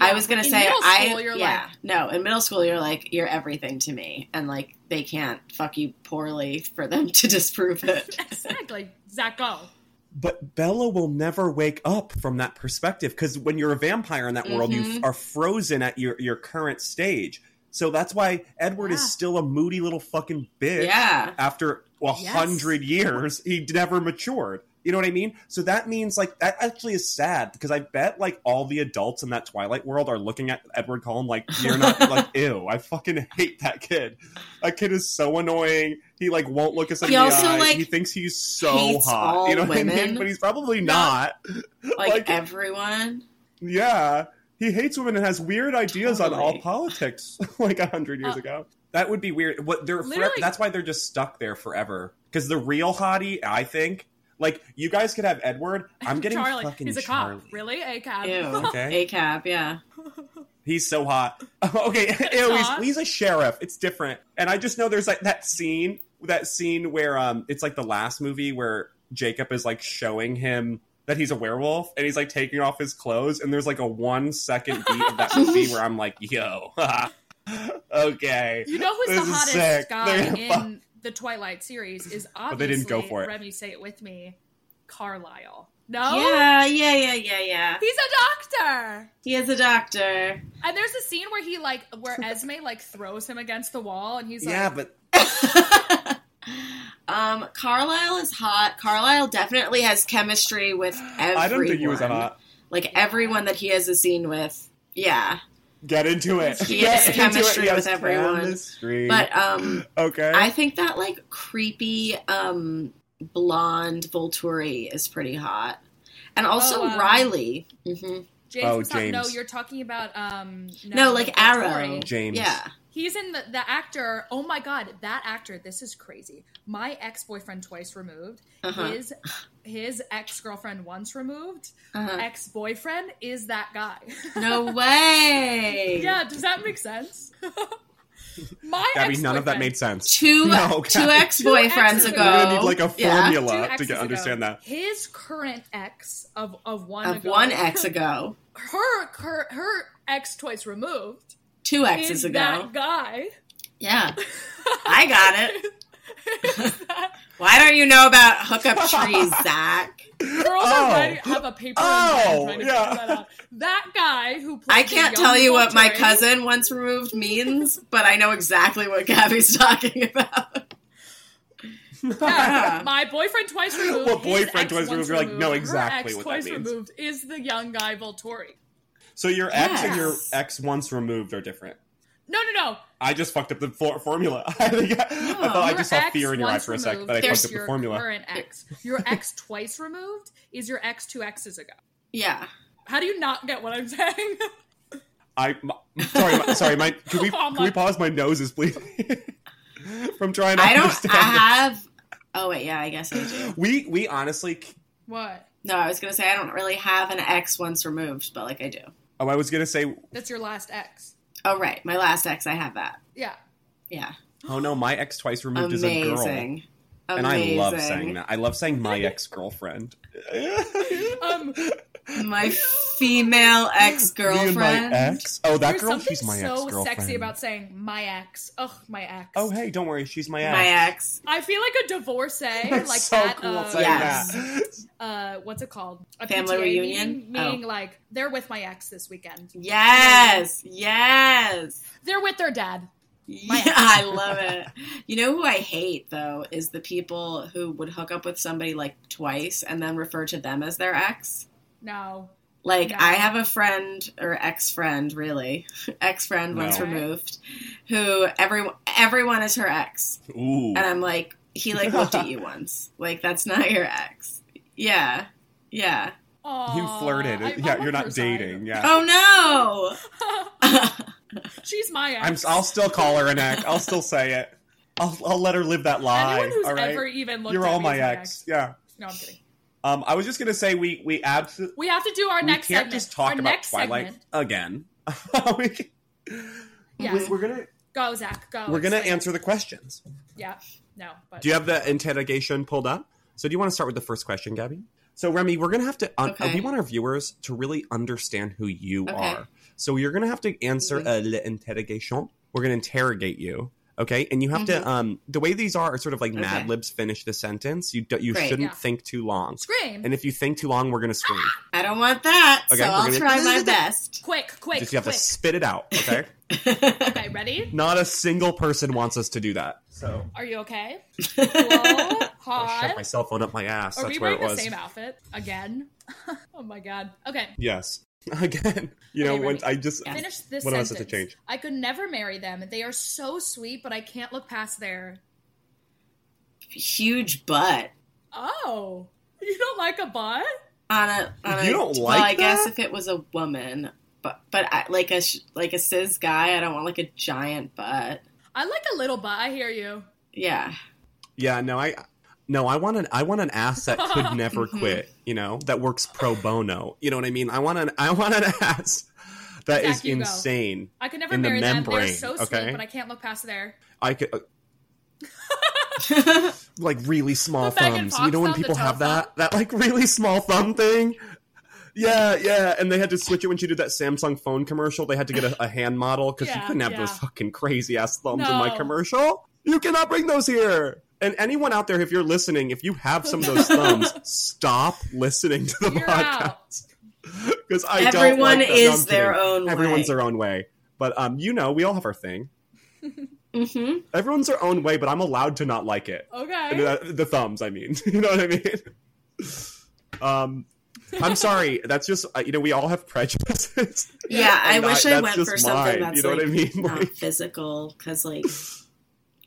I was gonna say middle I school, you're yeah like, no in middle school you're like you're everything to me and like they can't fuck you poorly for them to disprove it. exactly, Zach, go. But Bella will never wake up from that perspective because when you're a vampire in that world, you f- Mhm. are frozen at your, your current stage. So that's why Edward Yeah. is still a moody little fucking bitch. yeah, After a Yes. hundred years, he never matured. You know what I mean? So that means like that actually is sad because I bet like all the adults in that Twilight world are looking at Edward Cullen like you're not like ew. I fucking hate that kid. That kid is so annoying. He like won't look us in He the also, eye. like, he thinks he's so hot. you know what I mean? But he's probably No. not. like, like- everyone. Yeah, he hates women and has weird ideas on all politics, like a hundred years Uh, ago. That would be weird. What they're Literally- that's why they're just stuck there forever. Because the real hottie, I think, like you guys could have Edward. I'm getting fucking Charlie. fucking He's a Charlie. cop. Really? A cop. Ew. Okay. A cab, yeah. He's so hot. okay, ew, he's, he's a sheriff. It's different. And I just know there's like that scene, that scene where um, it's like the last movie where Jacob is like showing him that he's a werewolf and he's like taking off his clothes and there's like a one second beat of that movie where I'm like, yo, okay. You know who's This the hottest guy They're gonna fuck- in the Twilight series is obviously But they didn't go for it. Remy, say it with me. Carlisle. No? Yeah, yeah, yeah, yeah, yeah. He's a doctor. He is a doctor. And there's a scene where he like where Esme like throws him against the wall and he's like Yeah, but um, Carlisle is hot. Carlisle definitely has chemistry with everyone. I don't think he was hot. Like everyone that he has a scene with. Yeah. Get into it. He Get has into chemistry with has everyone. chemistry. But um okay. I think that like creepy um blonde Volturi is pretty hot. And also Oh, um, Riley. hmm James, Oh, was not- no, you're talking about um No, no like Tori. Aro. James. Yeah. He's in the, the actor. Oh my god, that actor! This is crazy. My ex boyfriend twice removed. Uh-huh. His his ex girlfriend once removed. Uh-huh. Ex boyfriend is that guy. No way. yeah, does that make sense? My Gabby, none of that made sense. Two No, two ex boyfriends exes ago. ago. We're gonna need like a Yeah. formula to exes get, ago, understand that. His current ex of of one Of ago, one ex ago. her her her ex twice removed Two exes is ago. that guy. Yeah. I got it. that- Why don't you know about hookup trees, Zach? Girls Oh. are writing, have a paper Oh, and to yeah. that out. That guy who played I can't young tell you what my cousin once removed means, but I know exactly what Gabby's talking about. Yeah, my boyfriend twice removed. Well, boyfriend twice once removed, you're like, know her exactly ex what that twice means. removed is the young guy Volturi. So your X and your X once removed are different. No, no, no. I just fucked up the for- formula. I, think I, I thought I just saw ex fear in your eye for a sec, but I fucked up the your formula. Current ex. Your ex twice removed is your ex two exes ago. Yeah. How do you not get what I'm saying? I my, sorry, my, sorry. My can we Oh can we pause? My nose is bleeding from trying to I don't understand. I this. have Oh wait, yeah, I guess I do. We we honestly. what? No, I was gonna say I don't really have an X once removed, but like I do. Oh, I was gonna say. That's your last ex. Oh right, my last ex I have that. Yeah. Yeah. Oh no, my ex twice removed is a girl, Amazing. and I love saying that. I love saying my ex girlfriend. Um, My female ex Me and my girlfriend. ex. Oh, that There's girl. She's my ex girlfriend. so sexy about saying my ex. Ugh, my ex. Oh, hey, don't worry. She's my ex. My ex. I feel like a divorcee, That's like so at cool uh, Yes. that. uh, what's it called? A Family PTA reunion? meeting, meaning like they're with my ex this weekend. Yes, yes. They're with their dad. My Yeah, I love it. You know who I hate though is the people who would hook up with somebody like twice and then refer to them as their ex. No. Like No. I have a friend or ex friend, really, ex friend once removed, who everyone everyone is her ex, Ooh. and I'm like, he like looked at you once, like that's not your ex. Yeah, yeah. Aw, You flirted. I- I yeah, you're not her side. dating. Yeah. Oh no. She's my I'm, ex. I'll still call her an ex. I'll still say it. I'll, I'll let her live that lie. Anyone who's all right. ever even looked You're at all me my is ex. Yeah. No, I'm kidding. Um, I was just gonna say we we absolutely We have to do our we next can't segment. just talk our about Twilight segment. again. we, Yes. we, are gonna Go, Zach. Go. we're gonna Explain. answer the questions. Yeah. No. But Do you have the interrogation pulled up? So do you want to start with the first question, Gabby? So Remy, we're gonna have to. Un- Okay. We want our viewers to really understand who you Okay. are. So you're gonna have to answer Mhm. a l'interrogation. We're gonna interrogate you. Okay, and you have Mhm. to. Um, the way these are are sort of like Okay. Mad Libs finish the sentence. You do, you Great. shouldn't Yeah. think too long. scream. And if you think too long, we're gonna scream. I don't want that, Okay, so I'll gonna- try my best. quick, quick, Just you have quick. to spit it out. Okay. Okay, ready? Not a single person wants us to do that. So Are you okay? I Hello? shoved Hot? my cell phone up my ass. Are That's we where wearing it the same outfit again? oh my god. Okay, Yes. Again, you know, Okay, when. I just Yeah. finish this What else sentence. has to change? I could never marry them. They are so sweet, but I can't look past their. Huge butt Oh, you don't like a butt? on a on a. You don't like well, like I guess if it was a woman, but but I, like a like a cis guy, I don't want like a giant butt. I like a little butt. I hear you. Yeah, Yeah, no, I no, I want an I want an ass that could never Mhm. quit, you know, that works pro bono. You know what I mean? I want an I want an ass that is Zach, go. insane. I could never In the marry them. They're so sweet, okay? but I can't look past there. I could uh, like really small thumbs. You know when people have that thumb? that like really small thumb thing? Yeah, yeah, and they had to switch it when she did that Samsung phone commercial. They had to get a, a hand model because you couldn't have yeah. those fucking crazy ass thumbs in my commercial. You cannot bring those here. And anyone out there, if you're listening, if you have some of those thumbs, stop listening to the You're podcast because I don't everyone like that. No, is their own. Everyone's way. their own way. But um, you know, we all have our thing. hmm Everyone's their own way, but I'm allowed to not like it. Okay. And, uh, the thumbs, I mean. you know what I mean? Um, I'm sorry. That's just uh, you know we all have prejudices. Yeah, I wish I that's went for something mine, that's you know like what I mean? not Like- physical because like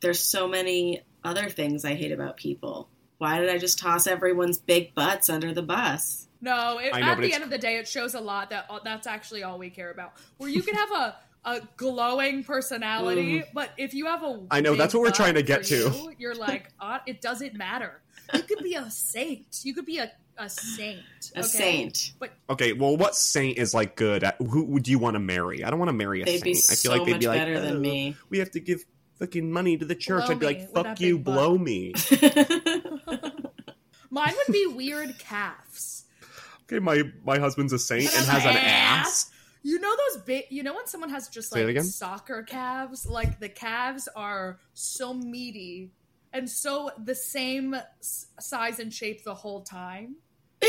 there's so many other things I hate about people. Why did I just toss everyone's big butts under the bus? No, it, know, at the it's- end of the day, it shows a lot that uh, that's actually all we care about. Where you can have a, a glowing personality, but if you have a Mm. Know, big that's what we're trying to get for to. you, you're like, uh, it doesn't matter. You could be a saint. You could be a, a saint. A okay? saint. Okay, well, what saint is like good? At, who would you want to marry? I don't want to marry a They'd saint. be I so feel like they'd be like, better "Oh, than me. We have to give fucking money to the church. Blow I'd be me like, fuck you, blow me. Mine would be weird calves. Okay, my my husband's a saint and has an ass. You know those big. You know when someone has just Say it like again? soccer calves, like the calves are so meaty and so the same s- size and shape the whole time.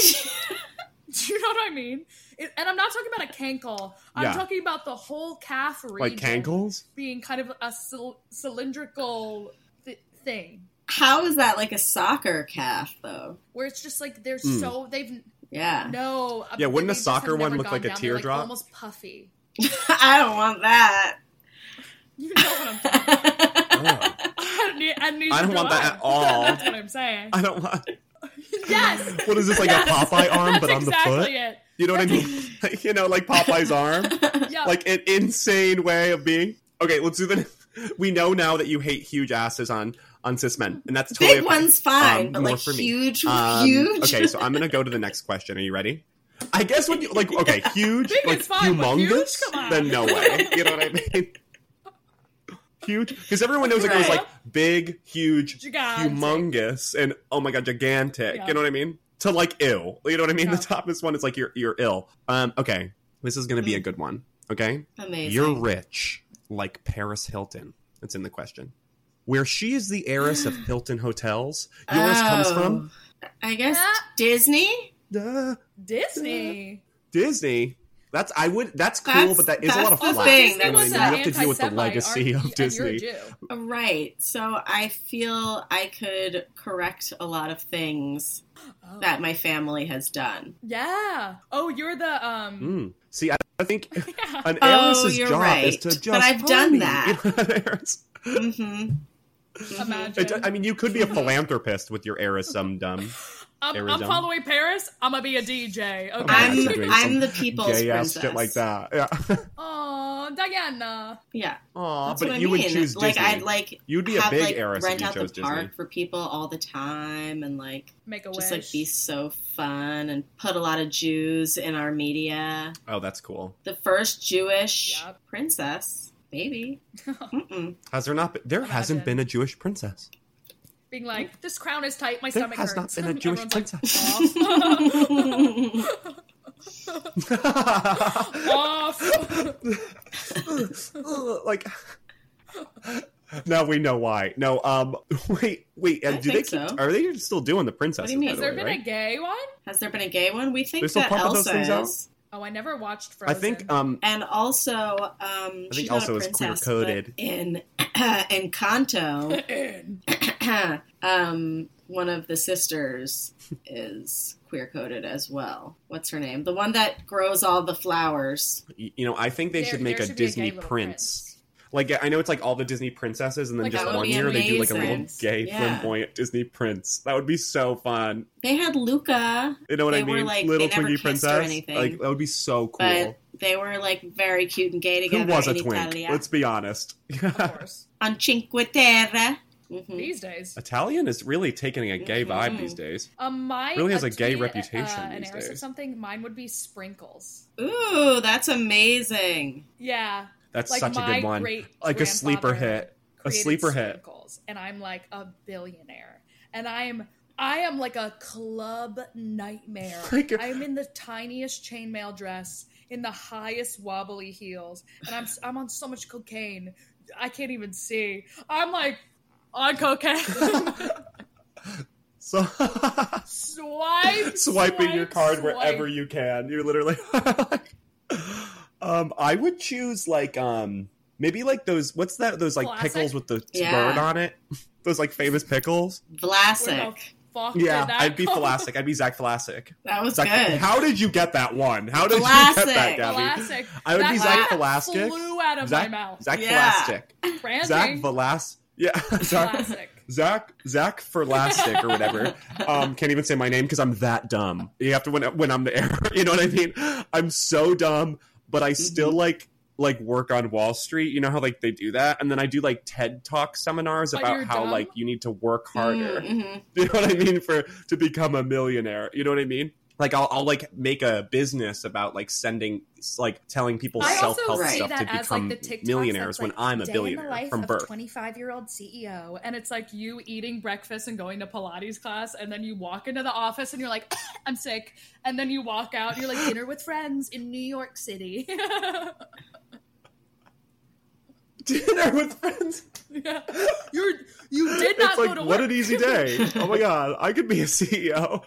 Do you know what I mean? It, and I'm not talking about a cankle. I'm Yeah. talking about the whole calf region Like cankles? being kind of a cyl- cylindrical th- thing, How is that like a soccer calf though? where it's just like they're Mm. so they've Yeah. no. Yeah, wouldn't a soccer one look like a down. They're, teardrop? almost puffy. I don't want that. You know what I'm talking. Oh. and ne- and neither I don't want that at all. That's what I'm saying. I don't want. yes. What is this like Yes! a Popeye arm, but on exactly the foot? It. You know what I mean? Like, you know, like Popeye's arm. Yeah. like an insane way of being. Okay, let's do the. We know now that you hate huge asses on on cis men, and that's totally Big okay. one's fine, Um, but like for me. huge, Um, huge. Okay, so I'm gonna go to the next question. Are you ready? I guess when you like, okay, huge, Big like fine, but huge? humongous, then no way. You know what I mean? Huge, because everyone knows it goes like big, huge, Gigantic. humongous, and oh my god, gigantic. Yeah. You know what I mean? to like ill. You know what I mean? Yeah. The top is one is like you're you're ill. Um, okay, this is gonna be a Mm. good one. Okay, Amazing. you're rich like Paris Hilton. That's in the question. Where she is the heiress of Hilton hotels, yours comes from Oh. I guess Ah. Disney. uh, Disney. Disney. That's I would. That's cool, That's- but that is a lot of the flack. thing, You know that's what I mean? the you have to deal with the legacy aren't of Disney. you're a Jew. Right. So I feel I could correct a lot of things Oh. that my family has done. Yeah. Oh, you're the um. Mm. See, I, I think Yeah. an Oh, heiress's you're job right. is to just. But I've done party. that. You know, an heiress- hmm Imagine. I mean, you could be a philanthropist with your heiressum dumb. I'm, I'm following Paris. I'm gonna be a DJ. Okay. I'm I'm the people's Gay ass princess. shit like that. Yeah. Oh, Diana. Yeah, Aw, that's but what I you mean. would choose like I'd like You'd be a big like heiress if rent you out chose the park Disney. for people all the time and like Make a just wish. like be so fun and put a lot of Jews in our media. Oh, that's cool. The first Jewish Yep. princess, maybe. Has there not been? There hasn't been a Jewish princess. Being like, this crown is tight. My There stomach has not been a Jewish Everyone's like, princess. Off. like now we know why. No, um, wait, wait. And I do they keep? so. Are they still doing the princesses? mean? Has the there way, been right? a gay one? Has there been a gay one? We think They still that pumping those Elsa things out? is. Oh, I never watched Frozen. I think um, And also, um, I she's think not Elsa a is princess, queer-coded. but In Encanto, um, one of the sisters is queer coded as well. What's her name? The one that grows all the flowers. you know, I think they There- should make a should Disney gay little prince. Like I know it's like all the Disney princesses, and then Like, just one be year they do like a little gay Yeah. flamboyant Disney prince. That would be so fun. They had Luca, You know what They I were, mean? like, little they never Twinkie kissed or princess. Like that would be so cool. but they were like very cute and gay together. Who was a in twink? Italia. Let's be honest. of course. on Cinque Terre. Mhm. These days. Italian is really taking a gay vibe Mhm. these days. Um, mine Really has a to gay be, reputation Uh, an these heiress of days. something. Mine would be sprinkles. Ooh, that's amazing. Yeah, That's like such a good one. Like a sleeper hit. A sleeper hit. and I'm like a billionaire, and I'm I am like a club nightmare. Like a- I'm in the tiniest chainmail dress, in the highest wobbly heels, and I'm I'm on so much cocaine, I can't even see. I'm like on cocaine, So swipe, swiping your card swipe. wherever you can. You're literally Um I would choose like um maybe like those what's that those like Classic? pickles with the Yeah. bird on it? those like famous pickles? Where Vlasic. fuck Yeah, I'd be come- Vlasic. I'd be Zach Vlasic. That was Zach, good. how did you get that one? How did you get that, Gabby? Classic. I would That be Zach shit Vlasic. Flew out of Zach, my mouth. Zach Yeah. Vlasic. Branding. Zach Velas. Yeah, Zach. Zach Zach Ferlastic or whatever. Um, can't even say my name because I'm that dumb. You have to when when I'm the air. You know what I mean? I'm so dumb, but I still Mm-hmm. like like work on Wall Street. You know how like they do that, and then I do like TED Talk seminars about how dumb? like you need to work harder. Mhm. You know what I mean for to become a millionaire. You know what I mean? Like I'll, I'll like make a business about like sending like telling people I self help stuff to become like TikToks millionaires that's, when I'm a billionaire from birth. 25 year old CEO, and it's like you eating breakfast and going to Pilates class, and then you walk into the office and you're like, I'm sick, and then you walk out and you're like dinner with friends in New York City. Dinner with friends. yeah. You're you did not it's go like what an easy day. Oh my god, I could be a CEO.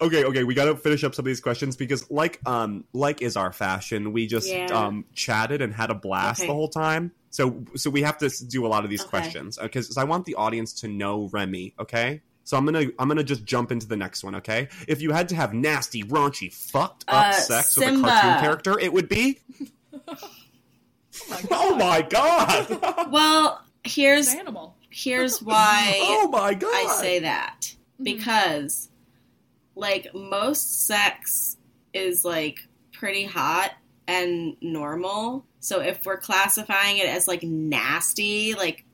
Okay, okay, we got to finish up some of these questions because, like, um, like is our fashion. We just Yeah. um chatted and had a blast Okay. the whole time. So, so we have to do a lot of these Okay. questions because I want the audience to know Remy. Okay. So I'm gonna I'm gonna just jump into the next one, okay? If you had to have nasty, raunchy, fucked up Uh, sex with a cartoon character, it would be. oh my god! Well, here's It's an animal. here's why oh my god! I say that because like most sex is like pretty hot and normal. So if we're classifying it as like nasty, like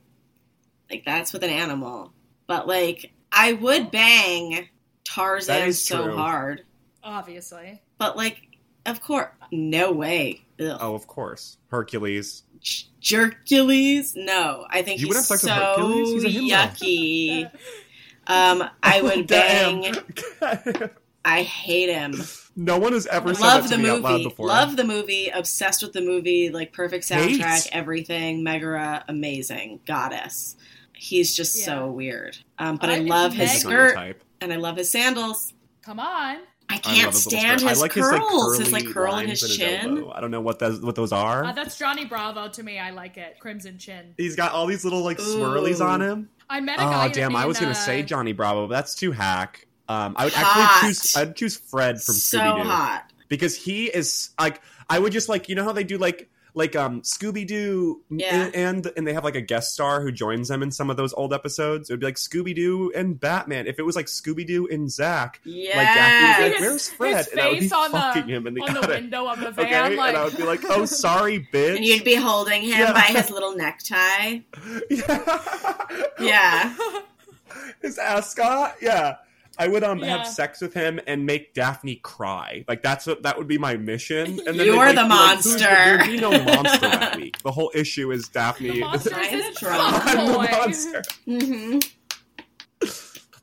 like that's with an animal. But like I would bang Tarzan is so true. hard. Obviously. But like of course no way. Ugh. Oh, of course, Hercules. J- Jercules? No, I think You would he's have sex with so Hercules? He's a yucky. Um, I would bang. I hate him. no one has ever said Love that the to me out loud movie. before. Love the movie. Obsessed with the movie. Like perfect soundtrack. Hate. Everything. Megara, amazing goddess. He's just Yeah. so weird. Um, but I- I love his Meg- He's not your skirt type. and I love his sandals. Come on. I I can't love his little stand his I like curls. His, like, his like curl in his chin. elbow. I don't know what those what those are. Uh, that's Johnny Bravo to me. I like it. Crimson Chin. He's got all these little like swirlies on him. I met a guy. Oh damn! in, I was gonna uh, say Johnny Bravo, but that's too hack. Um, I would Hot. actually choose. I'd choose Fred from so Scooby Doo hot. because he is like. I would just like you know how they do like like um Scooby Doo Yeah. and and they have like a guest star who joins them in some of those old episodes. It would be like Scooby Doo and Batman. If it was like Scooby Doo and Zach, Yeah. like Daphne would be like, "Where's Fred?" his and I would be face on the- fucking him in the, on the window of the van. Okay, like, and I would be like, "Oh, sorry, bitch." and you'd be holding him Yeah. by his little necktie. yeah. Yeah. his ascot. Yeah, I would um Yeah. have sex with him and make Daphne cry. Like that's what that would be my mission. And then You're they'd, the like, like, monster." There'd be no monster that week. The whole issue is Daphne. the monster I'm is this drunk. I'm the boy. monster. hmm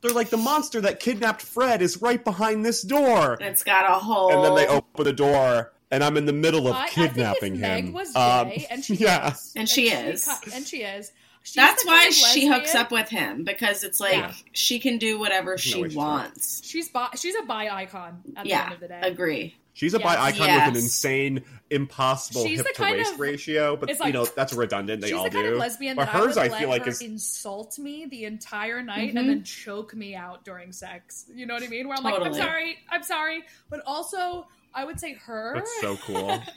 They're like the monster that kidnapped Fred is right behind this door, It's got a hole. and then they open the door. And I'm in the middle of I- I think if kidnapping Meg him. was Um, gay, and she yeah. is, And she is. co- and she is. She's That's why kind of she hooks up with him because it's like Yeah. she can do whatever she issue. wants. She's bi- she's a bi icon at the Yeah, end of the day. agree. She's a bi Yes. icon with an insane, impossible She's hip to waist of- ratio, but it's you know that's redundant. They She's all the kind do. of lesbian But that hers, I I feel let like her is- insult me the entire night Mhm. and then choke me out during sex. You know what I mean? Where I'm like, I'm sorry, I'm sorry, but also I would say her. That's so cool.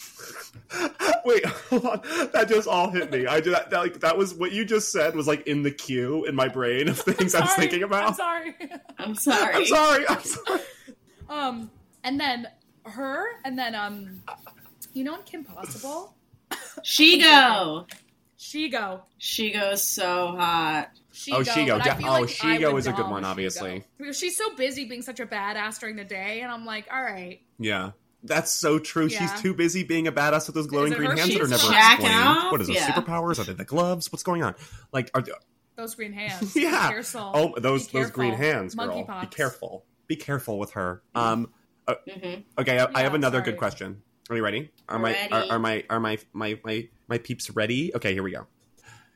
Wait, hold on. That just all hit me. I did that, that, like that was what you just said was like in the queue in my brain of things I was Sorry, thinking I'm about. sorry. I'm sorry. I'm sorry. I'm sorry. um, and then her, and then um, you know, in Kim Possible, She go. she go. She goes so hot. She Oh, go, Shego. but De- feel oh, like Shego is a good one, obviously. Because she's so busy being such a badass during the day, and I'm like, all right, Yeah. That's so true. Yeah. She's too busy being a badass with those glowing green hands that are never jacking explained. off? What is it? Yeah. Superpowers? Are they the gloves? What's going on? Like, are they, those green hands. Yeah. Be careful. oh those Be those green hands, girl. Be careful. Be careful with her. Um. hmm Okay, I, I have another sorry. good question. Are you ready? Are my are, Ready. are my are my my my my peeps ready? Okay, here we go.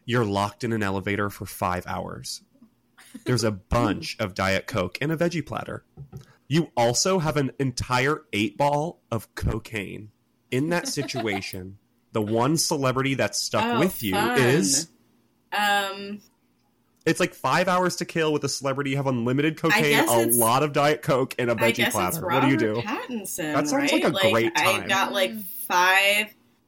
You're locked in an elevator for five hours. There's a bunch of Diet Coke and a veggie platter. You also have an entire eight ball of cocaine. In that situation, the one celebrity that's stuck Oh, with you fun. is Um, it's like five hours to kill with a celebrity. You have unlimited cocaine, a lot of Diet Coke, and a veggie guess it's platter. Robert What do you do? Pattinson. That sounds right? like a great time. I got like five.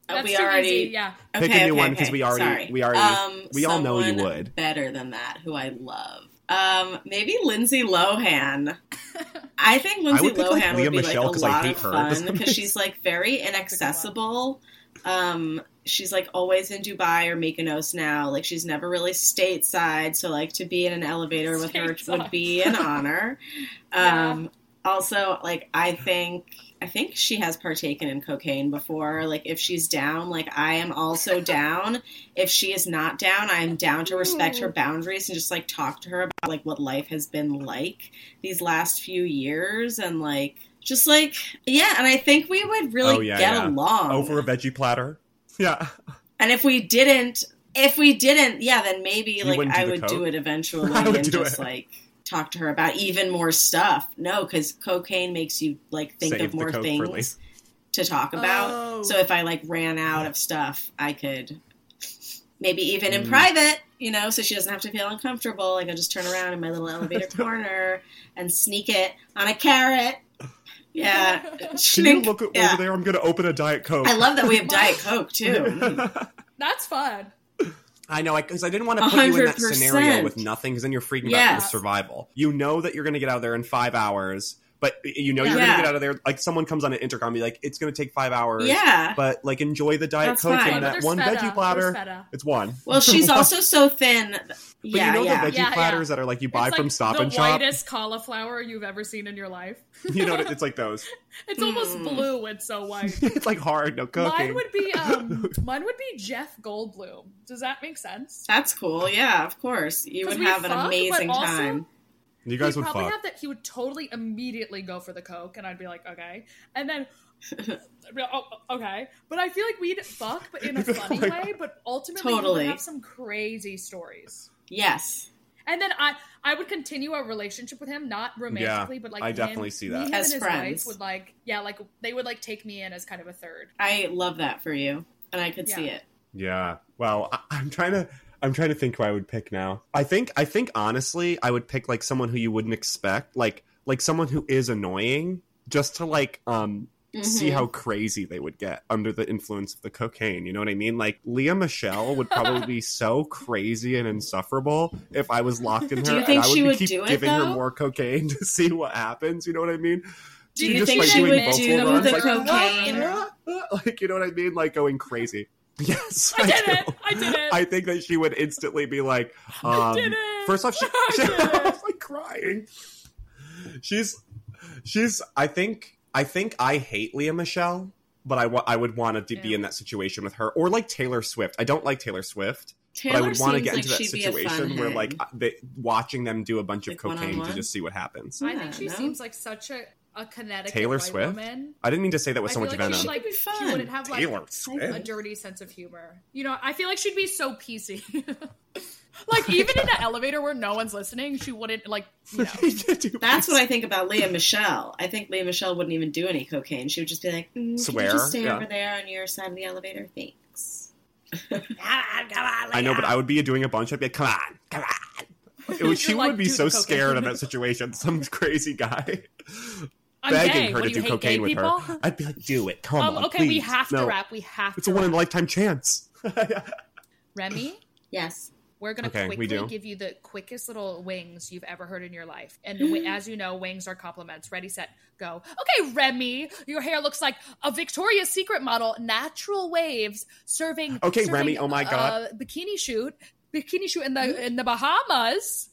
uh, That's we too already easy. Yeah. Pick okay, a new okay, one, 'cause okay. we already- Sorry. we already- um, we all know you would. better than that. Who I love. Um, maybe Lindsay Lohan. I think Lindsay would pick, like, Lohan would be Michele like 'cause a I lot hate of her. Fun because she's like very inaccessible. Um, she's like always in Dubai or Mykonos now. Like she's never really stateside, so like to be in an elevator with her would be an honor. Yeah. Um, also, like I think I think she has partaken in cocaine before. Like if she's down, like I am also down. If she is not down, I am down to respect her mm. boundaries and just like talk to her about like what life has been like these last few years and like just like yeah. And I think we would really Oh, yeah, get yeah. along Over a veggie platter. Yeah. And if we didn't, if we didn't, yeah, then maybe You like I would coke? do it eventually I would and do just it. like talk to her about even more stuff. No, because cocaine makes you like think Save of more things later. to talk about. Oh. So if I like ran out of stuff, I could maybe even in Mm. private, you know, so she doesn't have to feel uncomfortable. Like I just turn around in my little elevator corner and sneak it on a carrot. Yeah, Can you Schnink. look Yeah. over there? I'm going to open a Diet Coke. I love that we have Diet Coke too. That's fun. I know, because I, didn't want to put you in that scenario with nothing, because then you're freaking Yeah. out with survival. You know that you're going to get out there in five hours. But you know you're Yeah. gonna get out of there. Like someone comes on an intercom, and be like, it's gonna take five hours. Yeah. but like enjoy the diet That's coke fine. and that one feta. veggie platter. It's one. Well, she's also so thin. But yeah, you know yeah. the veggie Yeah, yeah. platters that are like you buy It's from like Stop and Shop. The whitest cauliflower you've ever seen in your life. You know, it's like those. It's almost Mm. blue. It's so white. it's like hard, no cooking. Mine would be um, mine would be Jeff Goldblum. Does that make sense? That's cool. Yeah, of course. You would have an fuck, but amazing also- time. You guys He'd probably fuck. have that. He would totally immediately go for the coke, and I'd be like, okay, and then. Be like, oh, oh, okay, but I feel like we'd fuck, but in a funny Oh my way. But ultimately, we'd have some crazy stories. Yes. And then I, I would continue a relationship with him, not romantically, but like I him- definitely see that. me, him As and his friends. wife would like, yeah, like they would like take me in as kind of a third. I love that for you. And I could see it. Yeah. Well, I, I'm trying to. I'm trying to think who I would pick now. I think. I think honestly, I would pick like someone who you wouldn't expect, like like someone who is annoying, just to like um see Mhm. how crazy they would get under the influence of the cocaine. You know what I mean? Like Lea Michele would probably be so crazy and insufferable if I was locked in her. Do you and think I would she would keep do it, giving her more cocaine to see what happens. You know what I mean? Do you just, think like, she would do runs, the like, cocaine? like you know what I mean? Like going crazy. Yes, I did do. it! I did it! I think that she would instantly be like, um, I did it! First off, she, she did was like crying. She's, she's. I think. I think I hate Lea Michele, but I, wa- I would want to be Yeah. in that situation with her, or like Taylor Swift. I don't like Taylor Swift, Taylor but I would want to get like into that she'd be a fun situation where, like, they, watching them do a bunch of Like, cocaine to one-on-one? just see what happens. I think she no? seems like such a, a Connecticut Venom? white Swift? woman. I didn't mean to say that with so I much feel like venom. she, She like, she wouldn't have like Taylor a dirty sense of humor. You know, I feel like she'd be so PC. like even in an elevator where no one's listening, she wouldn't like. You know. That's what I think about Lea Michele. I think Lea Michele wouldn't even do any cocaine. She would just be like, mm, "Can Swear, you just stay yeah. over there on your side of the elevator? Thanks." come on, Lea. I know, but I would be doing a bunch. I'd be like, "Come on, come on." It would, she like, would be so scared in that situation. Some crazy guy I'm begging gay. her What, to you do cocaine with people? her. I'd be like, "Do it, come Um, on, okay, we please." have to No, rap. We have It's to. It's a one in a lifetime chance. Remy, Yes. we're gonna Okay, quickly give you the quickest little wings you've ever heard in your life. And as you know, wings are compliments. Ready, set, go. Okay, Remy, your hair looks like a Victoria's Secret model. Natural waves serving. Okay, serving, Remy, oh my God. uh, bikini shoot, bikini shoot in the in the Bahamas.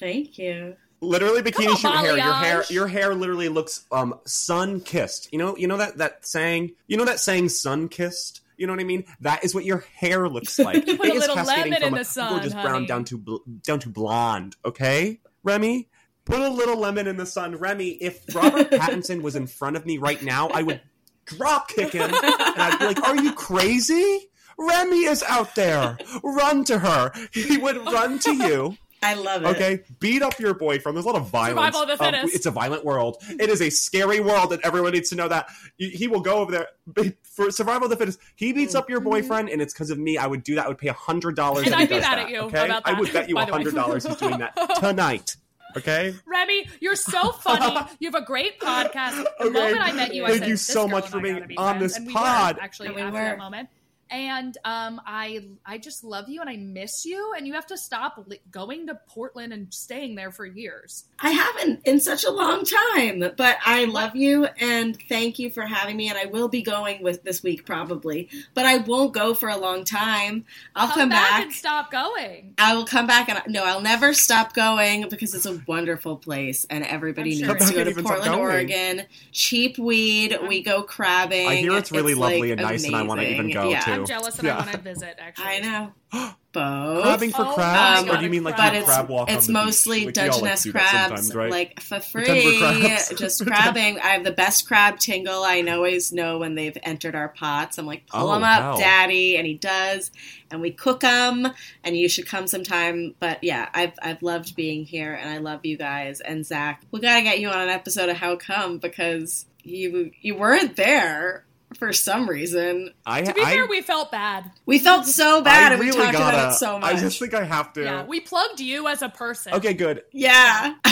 Thank you. Literally bikini on, shoot hair. Your hair, your hair literally looks um sun kissed. You know, you know that that saying. You know that saying, sun kissed. You know what I mean? That is what your hair looks like. You put It a little lemon from in a the sun, gorgeous brown down to bl- down to blonde. Okay, Remy. Put a little lemon in the sun, Remy. If Robert Pattinson was in front of me right now, I would drop kick him, and I'd be like, "Are you crazy?" Remy is out there. Run to her. He would run to you. I love it. Okay, beat up your boyfriend. There's a lot of violence. Survival of the Um, fittest. it's a violent world. It is a scary world, and everyone needs to know that. He he will go over there for survival of the fittest. He beats up your boyfriend, and it's because of me. I would do that. I would pay a hundred dollars. And he I'd be mad that, at you Okay, about I would bet you a hundred dollars he's doing that tonight. Okay. Remy, you're so funny. You have a great podcast. The Okay. moment I met you, I Thank said, you so girl much for being be on friends." this And we pod. Were, actually, And we after were. that moment. And um, I I just love you and I miss you and you have to stop li- going to Portland and staying there for years. I haven't in such a long time, but I love you and thank you for having me. And I will be going with this week probably, but I won't go for a long time. I'll come, back. and stop going. I will come back and no, I'll never stop going because it's a wonderful place and everybody I'm needs to go to Portland. Oregon. Cheap weed. We go crabbing. I hear it's really lovely like, and nice and I wanna even go, yeah. too. I'm jealous and Yeah. I want to visit. Actually, I know. Both. Crabbing for Oh crabs, my or do you mean like crab. but it's crab walk on it's the mostly Like, we all like Dungeness crabs, right? like for free, we're crabs. just crabbing. I have the best crab tingle. I always know when they've entered our pots. I'm like, pull Oh, them up, wow. daddy, and he does, and we cook them. And you should come sometime. But yeah, I've I've loved being here, and I love you guys. And Zach, we gotta get you on an episode of How Come because you you weren't there for some reason. I, to be I, fair, we felt bad. We felt so bad, I and we talked gotta. about it so much. I just think I have to. Yeah, we plugged you as a person. Okay, good. yeah,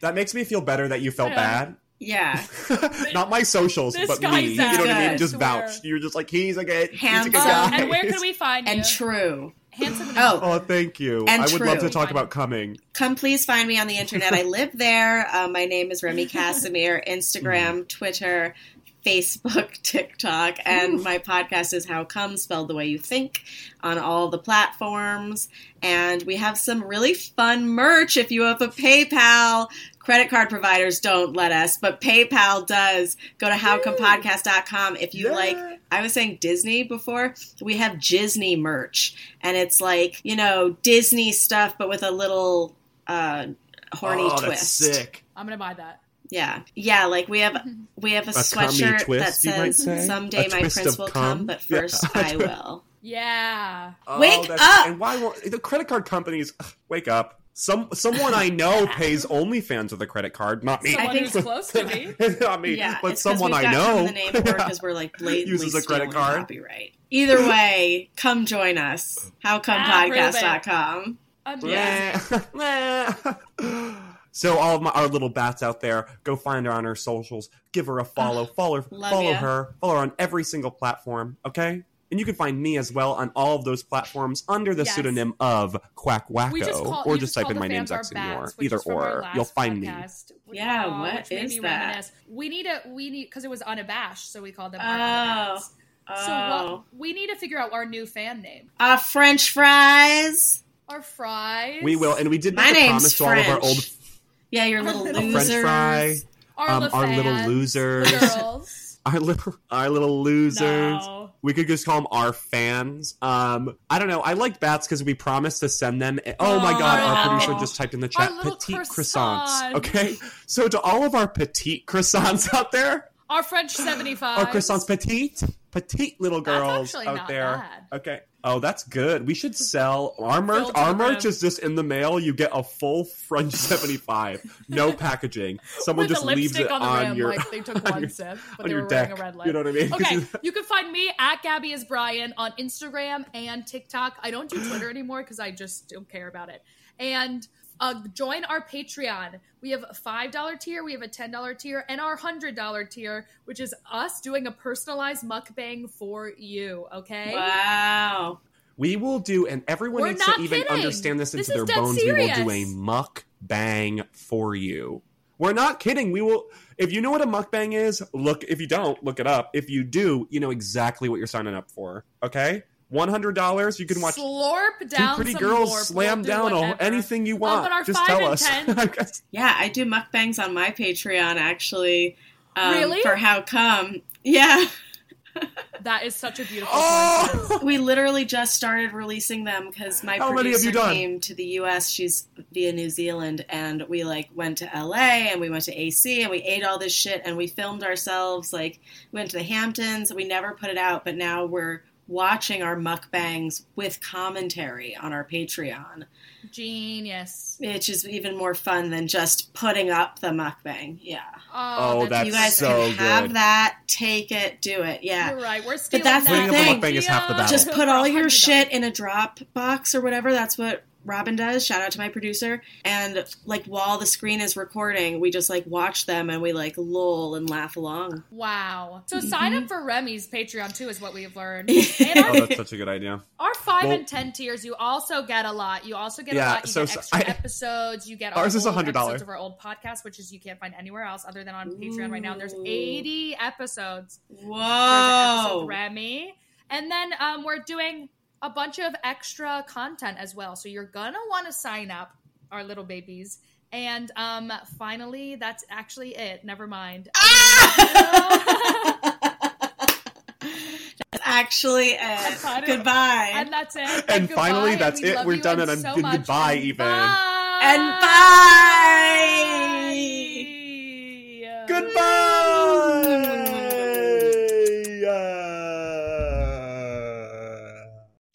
That makes me feel better that you felt Yeah. yeah. Not my socials, This but guy me. You know what I mean? Just swear. vouch. You're just like he's a good, he's a Handsome. good guy. and where can we find you? and true. handsome and Oh. Oh, thank you. And I would love to talk about coming. Come please find me on the internet. I live there. Uh, my name is Remy Kassimir. Instagram, Twitter, Facebook, TikTok, and my podcast is How Come Spelled the Way You Think on all the platforms. And we have some really fun merch. If you have a PayPal, credit card providers don't let us, but PayPal does. Go to howcomepodcast.com. If you Yeah. like, I was saying Disney before, we have Disney merch. And it's like, you know, Disney stuff, but with a little uh, horny oh, twist. that's sick. I'm gonna buy that. Yeah, yeah. Like we have we have a, A sweatshirt twist, that says "Someday A my prince will cum? come, but Yeah. first I will." Yeah. Oh, Wake up! And why won't the credit card companies ugh, wake up? Some someone I know pays OnlyFans with a credit card, not me. Someone think- who's close to me. not me, Yeah, but it's 'cause someone we've I know. the name or because we're like blatantly Uses a credit card. Copyright. Either way, come join us. HowComePodcast.com. Um, Yeah. So all of my, our little bats out there, go find her on her socials, give her a follow, follow, follow ya. her, follow her on every single platform. Okay. And you can find me as well on all of those platforms under the Yes. pseudonym of Quack We just Wacko, call, or you just type in my name, fans our Zach Senior. Either is from our or, you'll find me. Yeah, Aw, what which made is me that? reminisce. We need a we need because it was unabashed, so we called them. Oh. our So Oh, what, we need to figure out our new fan name. uh, French fries. Our fries. We will, and we did My make a name's promise to all of our old Yeah, your little A a losers. French fry, our, um, little our little losers. girls. our little, our little losers. No. We could just call them our fans. Um, I don't know. I like bats because we promised to send them. Oh my god, our Oh. producer just typed in the chat petite croissants. croissants. Okay, so to all of our petite croissants out there, Our French seventy five. our croissants petite, petite little girls out there. bad. Okay. Oh, that's good. We should sell our merch. Our merch is just in the mail. You get a full French seventy five, no packaging. Someone just leaves it on the on rim, your like they took on one your- sip, but they were deck. wearing a red lip. You know what I mean? Okay, you- you can find me at Gabby is Brian on Instagram and TikTok. I don't do Twitter anymore because I just don't care about it. And uh, join our Patreon. We have a five dollar tier, we have a ten dollar tier, and our hundred dollar tier, which is us doing a personalized mukbang for you. Okay. Wow. We will do, and everyone We're needs not to even kidding. understand this This into is their dead bones. We will do a serious. muck bang for you. We're not kidding. We will. If you know what a mukbang is, look. If you don't, look it up. If you do, you know exactly what you're signing up for. Okay, one hundred dollars. You can watch Slorp two pretty some girls Lorp. slam We'll do down on anything you want. but our Just five tell and us. 10 Yeah, I do mukbangs on my Patreon actually. Um, Really? For how come? Yeah. That is such a beautiful oh, We literally just started releasing them because my How many have producer you done? came to the U.S. She's via New Zealand, and we like went to L.A. and we went to AC and we ate all this shit and we filmed ourselves. Like we went to the Hamptons. We never put it out, but now we're watching our mukbangs with commentary on our Patreon, Genius. which is even more fun than just putting up the mukbang. Yeah, Oh, oh that's you guys so can have good. that, take it, do it. Yeah. You're right. We're stealing that's the that Putting up a mukbang is half the idea. battle. just put all your shit in a drop box or whatever. That's what Robin does. Shout out to my producer. And like while the screen is recording, we just like watch them and we like lull and laugh along. Wow. So sign Mm-hmm. up for Remy's Patreon too, is what we've learned. And Oh, that's such a good idea. our five Well- and ten tiers, you also get a lot. You also get Yeah, a lot. You so- get extra I- episodes. You get Ours our is a $100. of our old podcast, which is you can't find anywhere else other than on Patreon right now. There's 80 episodes. There's an episode Whoa. with Remy. And then um, we're doing a bunch of extra content as well. So you're gonna want to sign up, our little babies. And um, finally, that's actually it. Never mind. That's actually it. kind of- Goodbye. and that's it. And And finally, goodbye, that's we it. We're done, and and I'm so good- much, goodbye, even. Bye. and bye. Goodbye.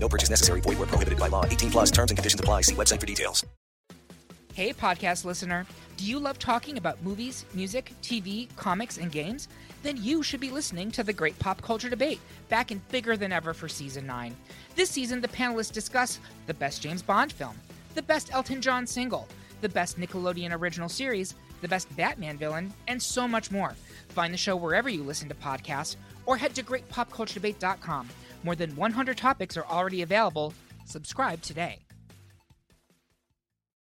No purchase necessary. Void where prohibited by law. 18 plus terms and conditions apply. See website for details. Hey, podcast listener. Do you love talking about movies, music, TV, comics, and games? Then you should be listening to the Great Pop Culture Debate, back and bigger than ever for season 9. This season, the panelists discuss the best James Bond film, the best Elton John single, the best Nickelodeon original series, the best Batman villain, and so much more. Find the show wherever you listen to podcasts or head to greatpopculturedebate.com. More than 100 topics are already available. Subscribe today.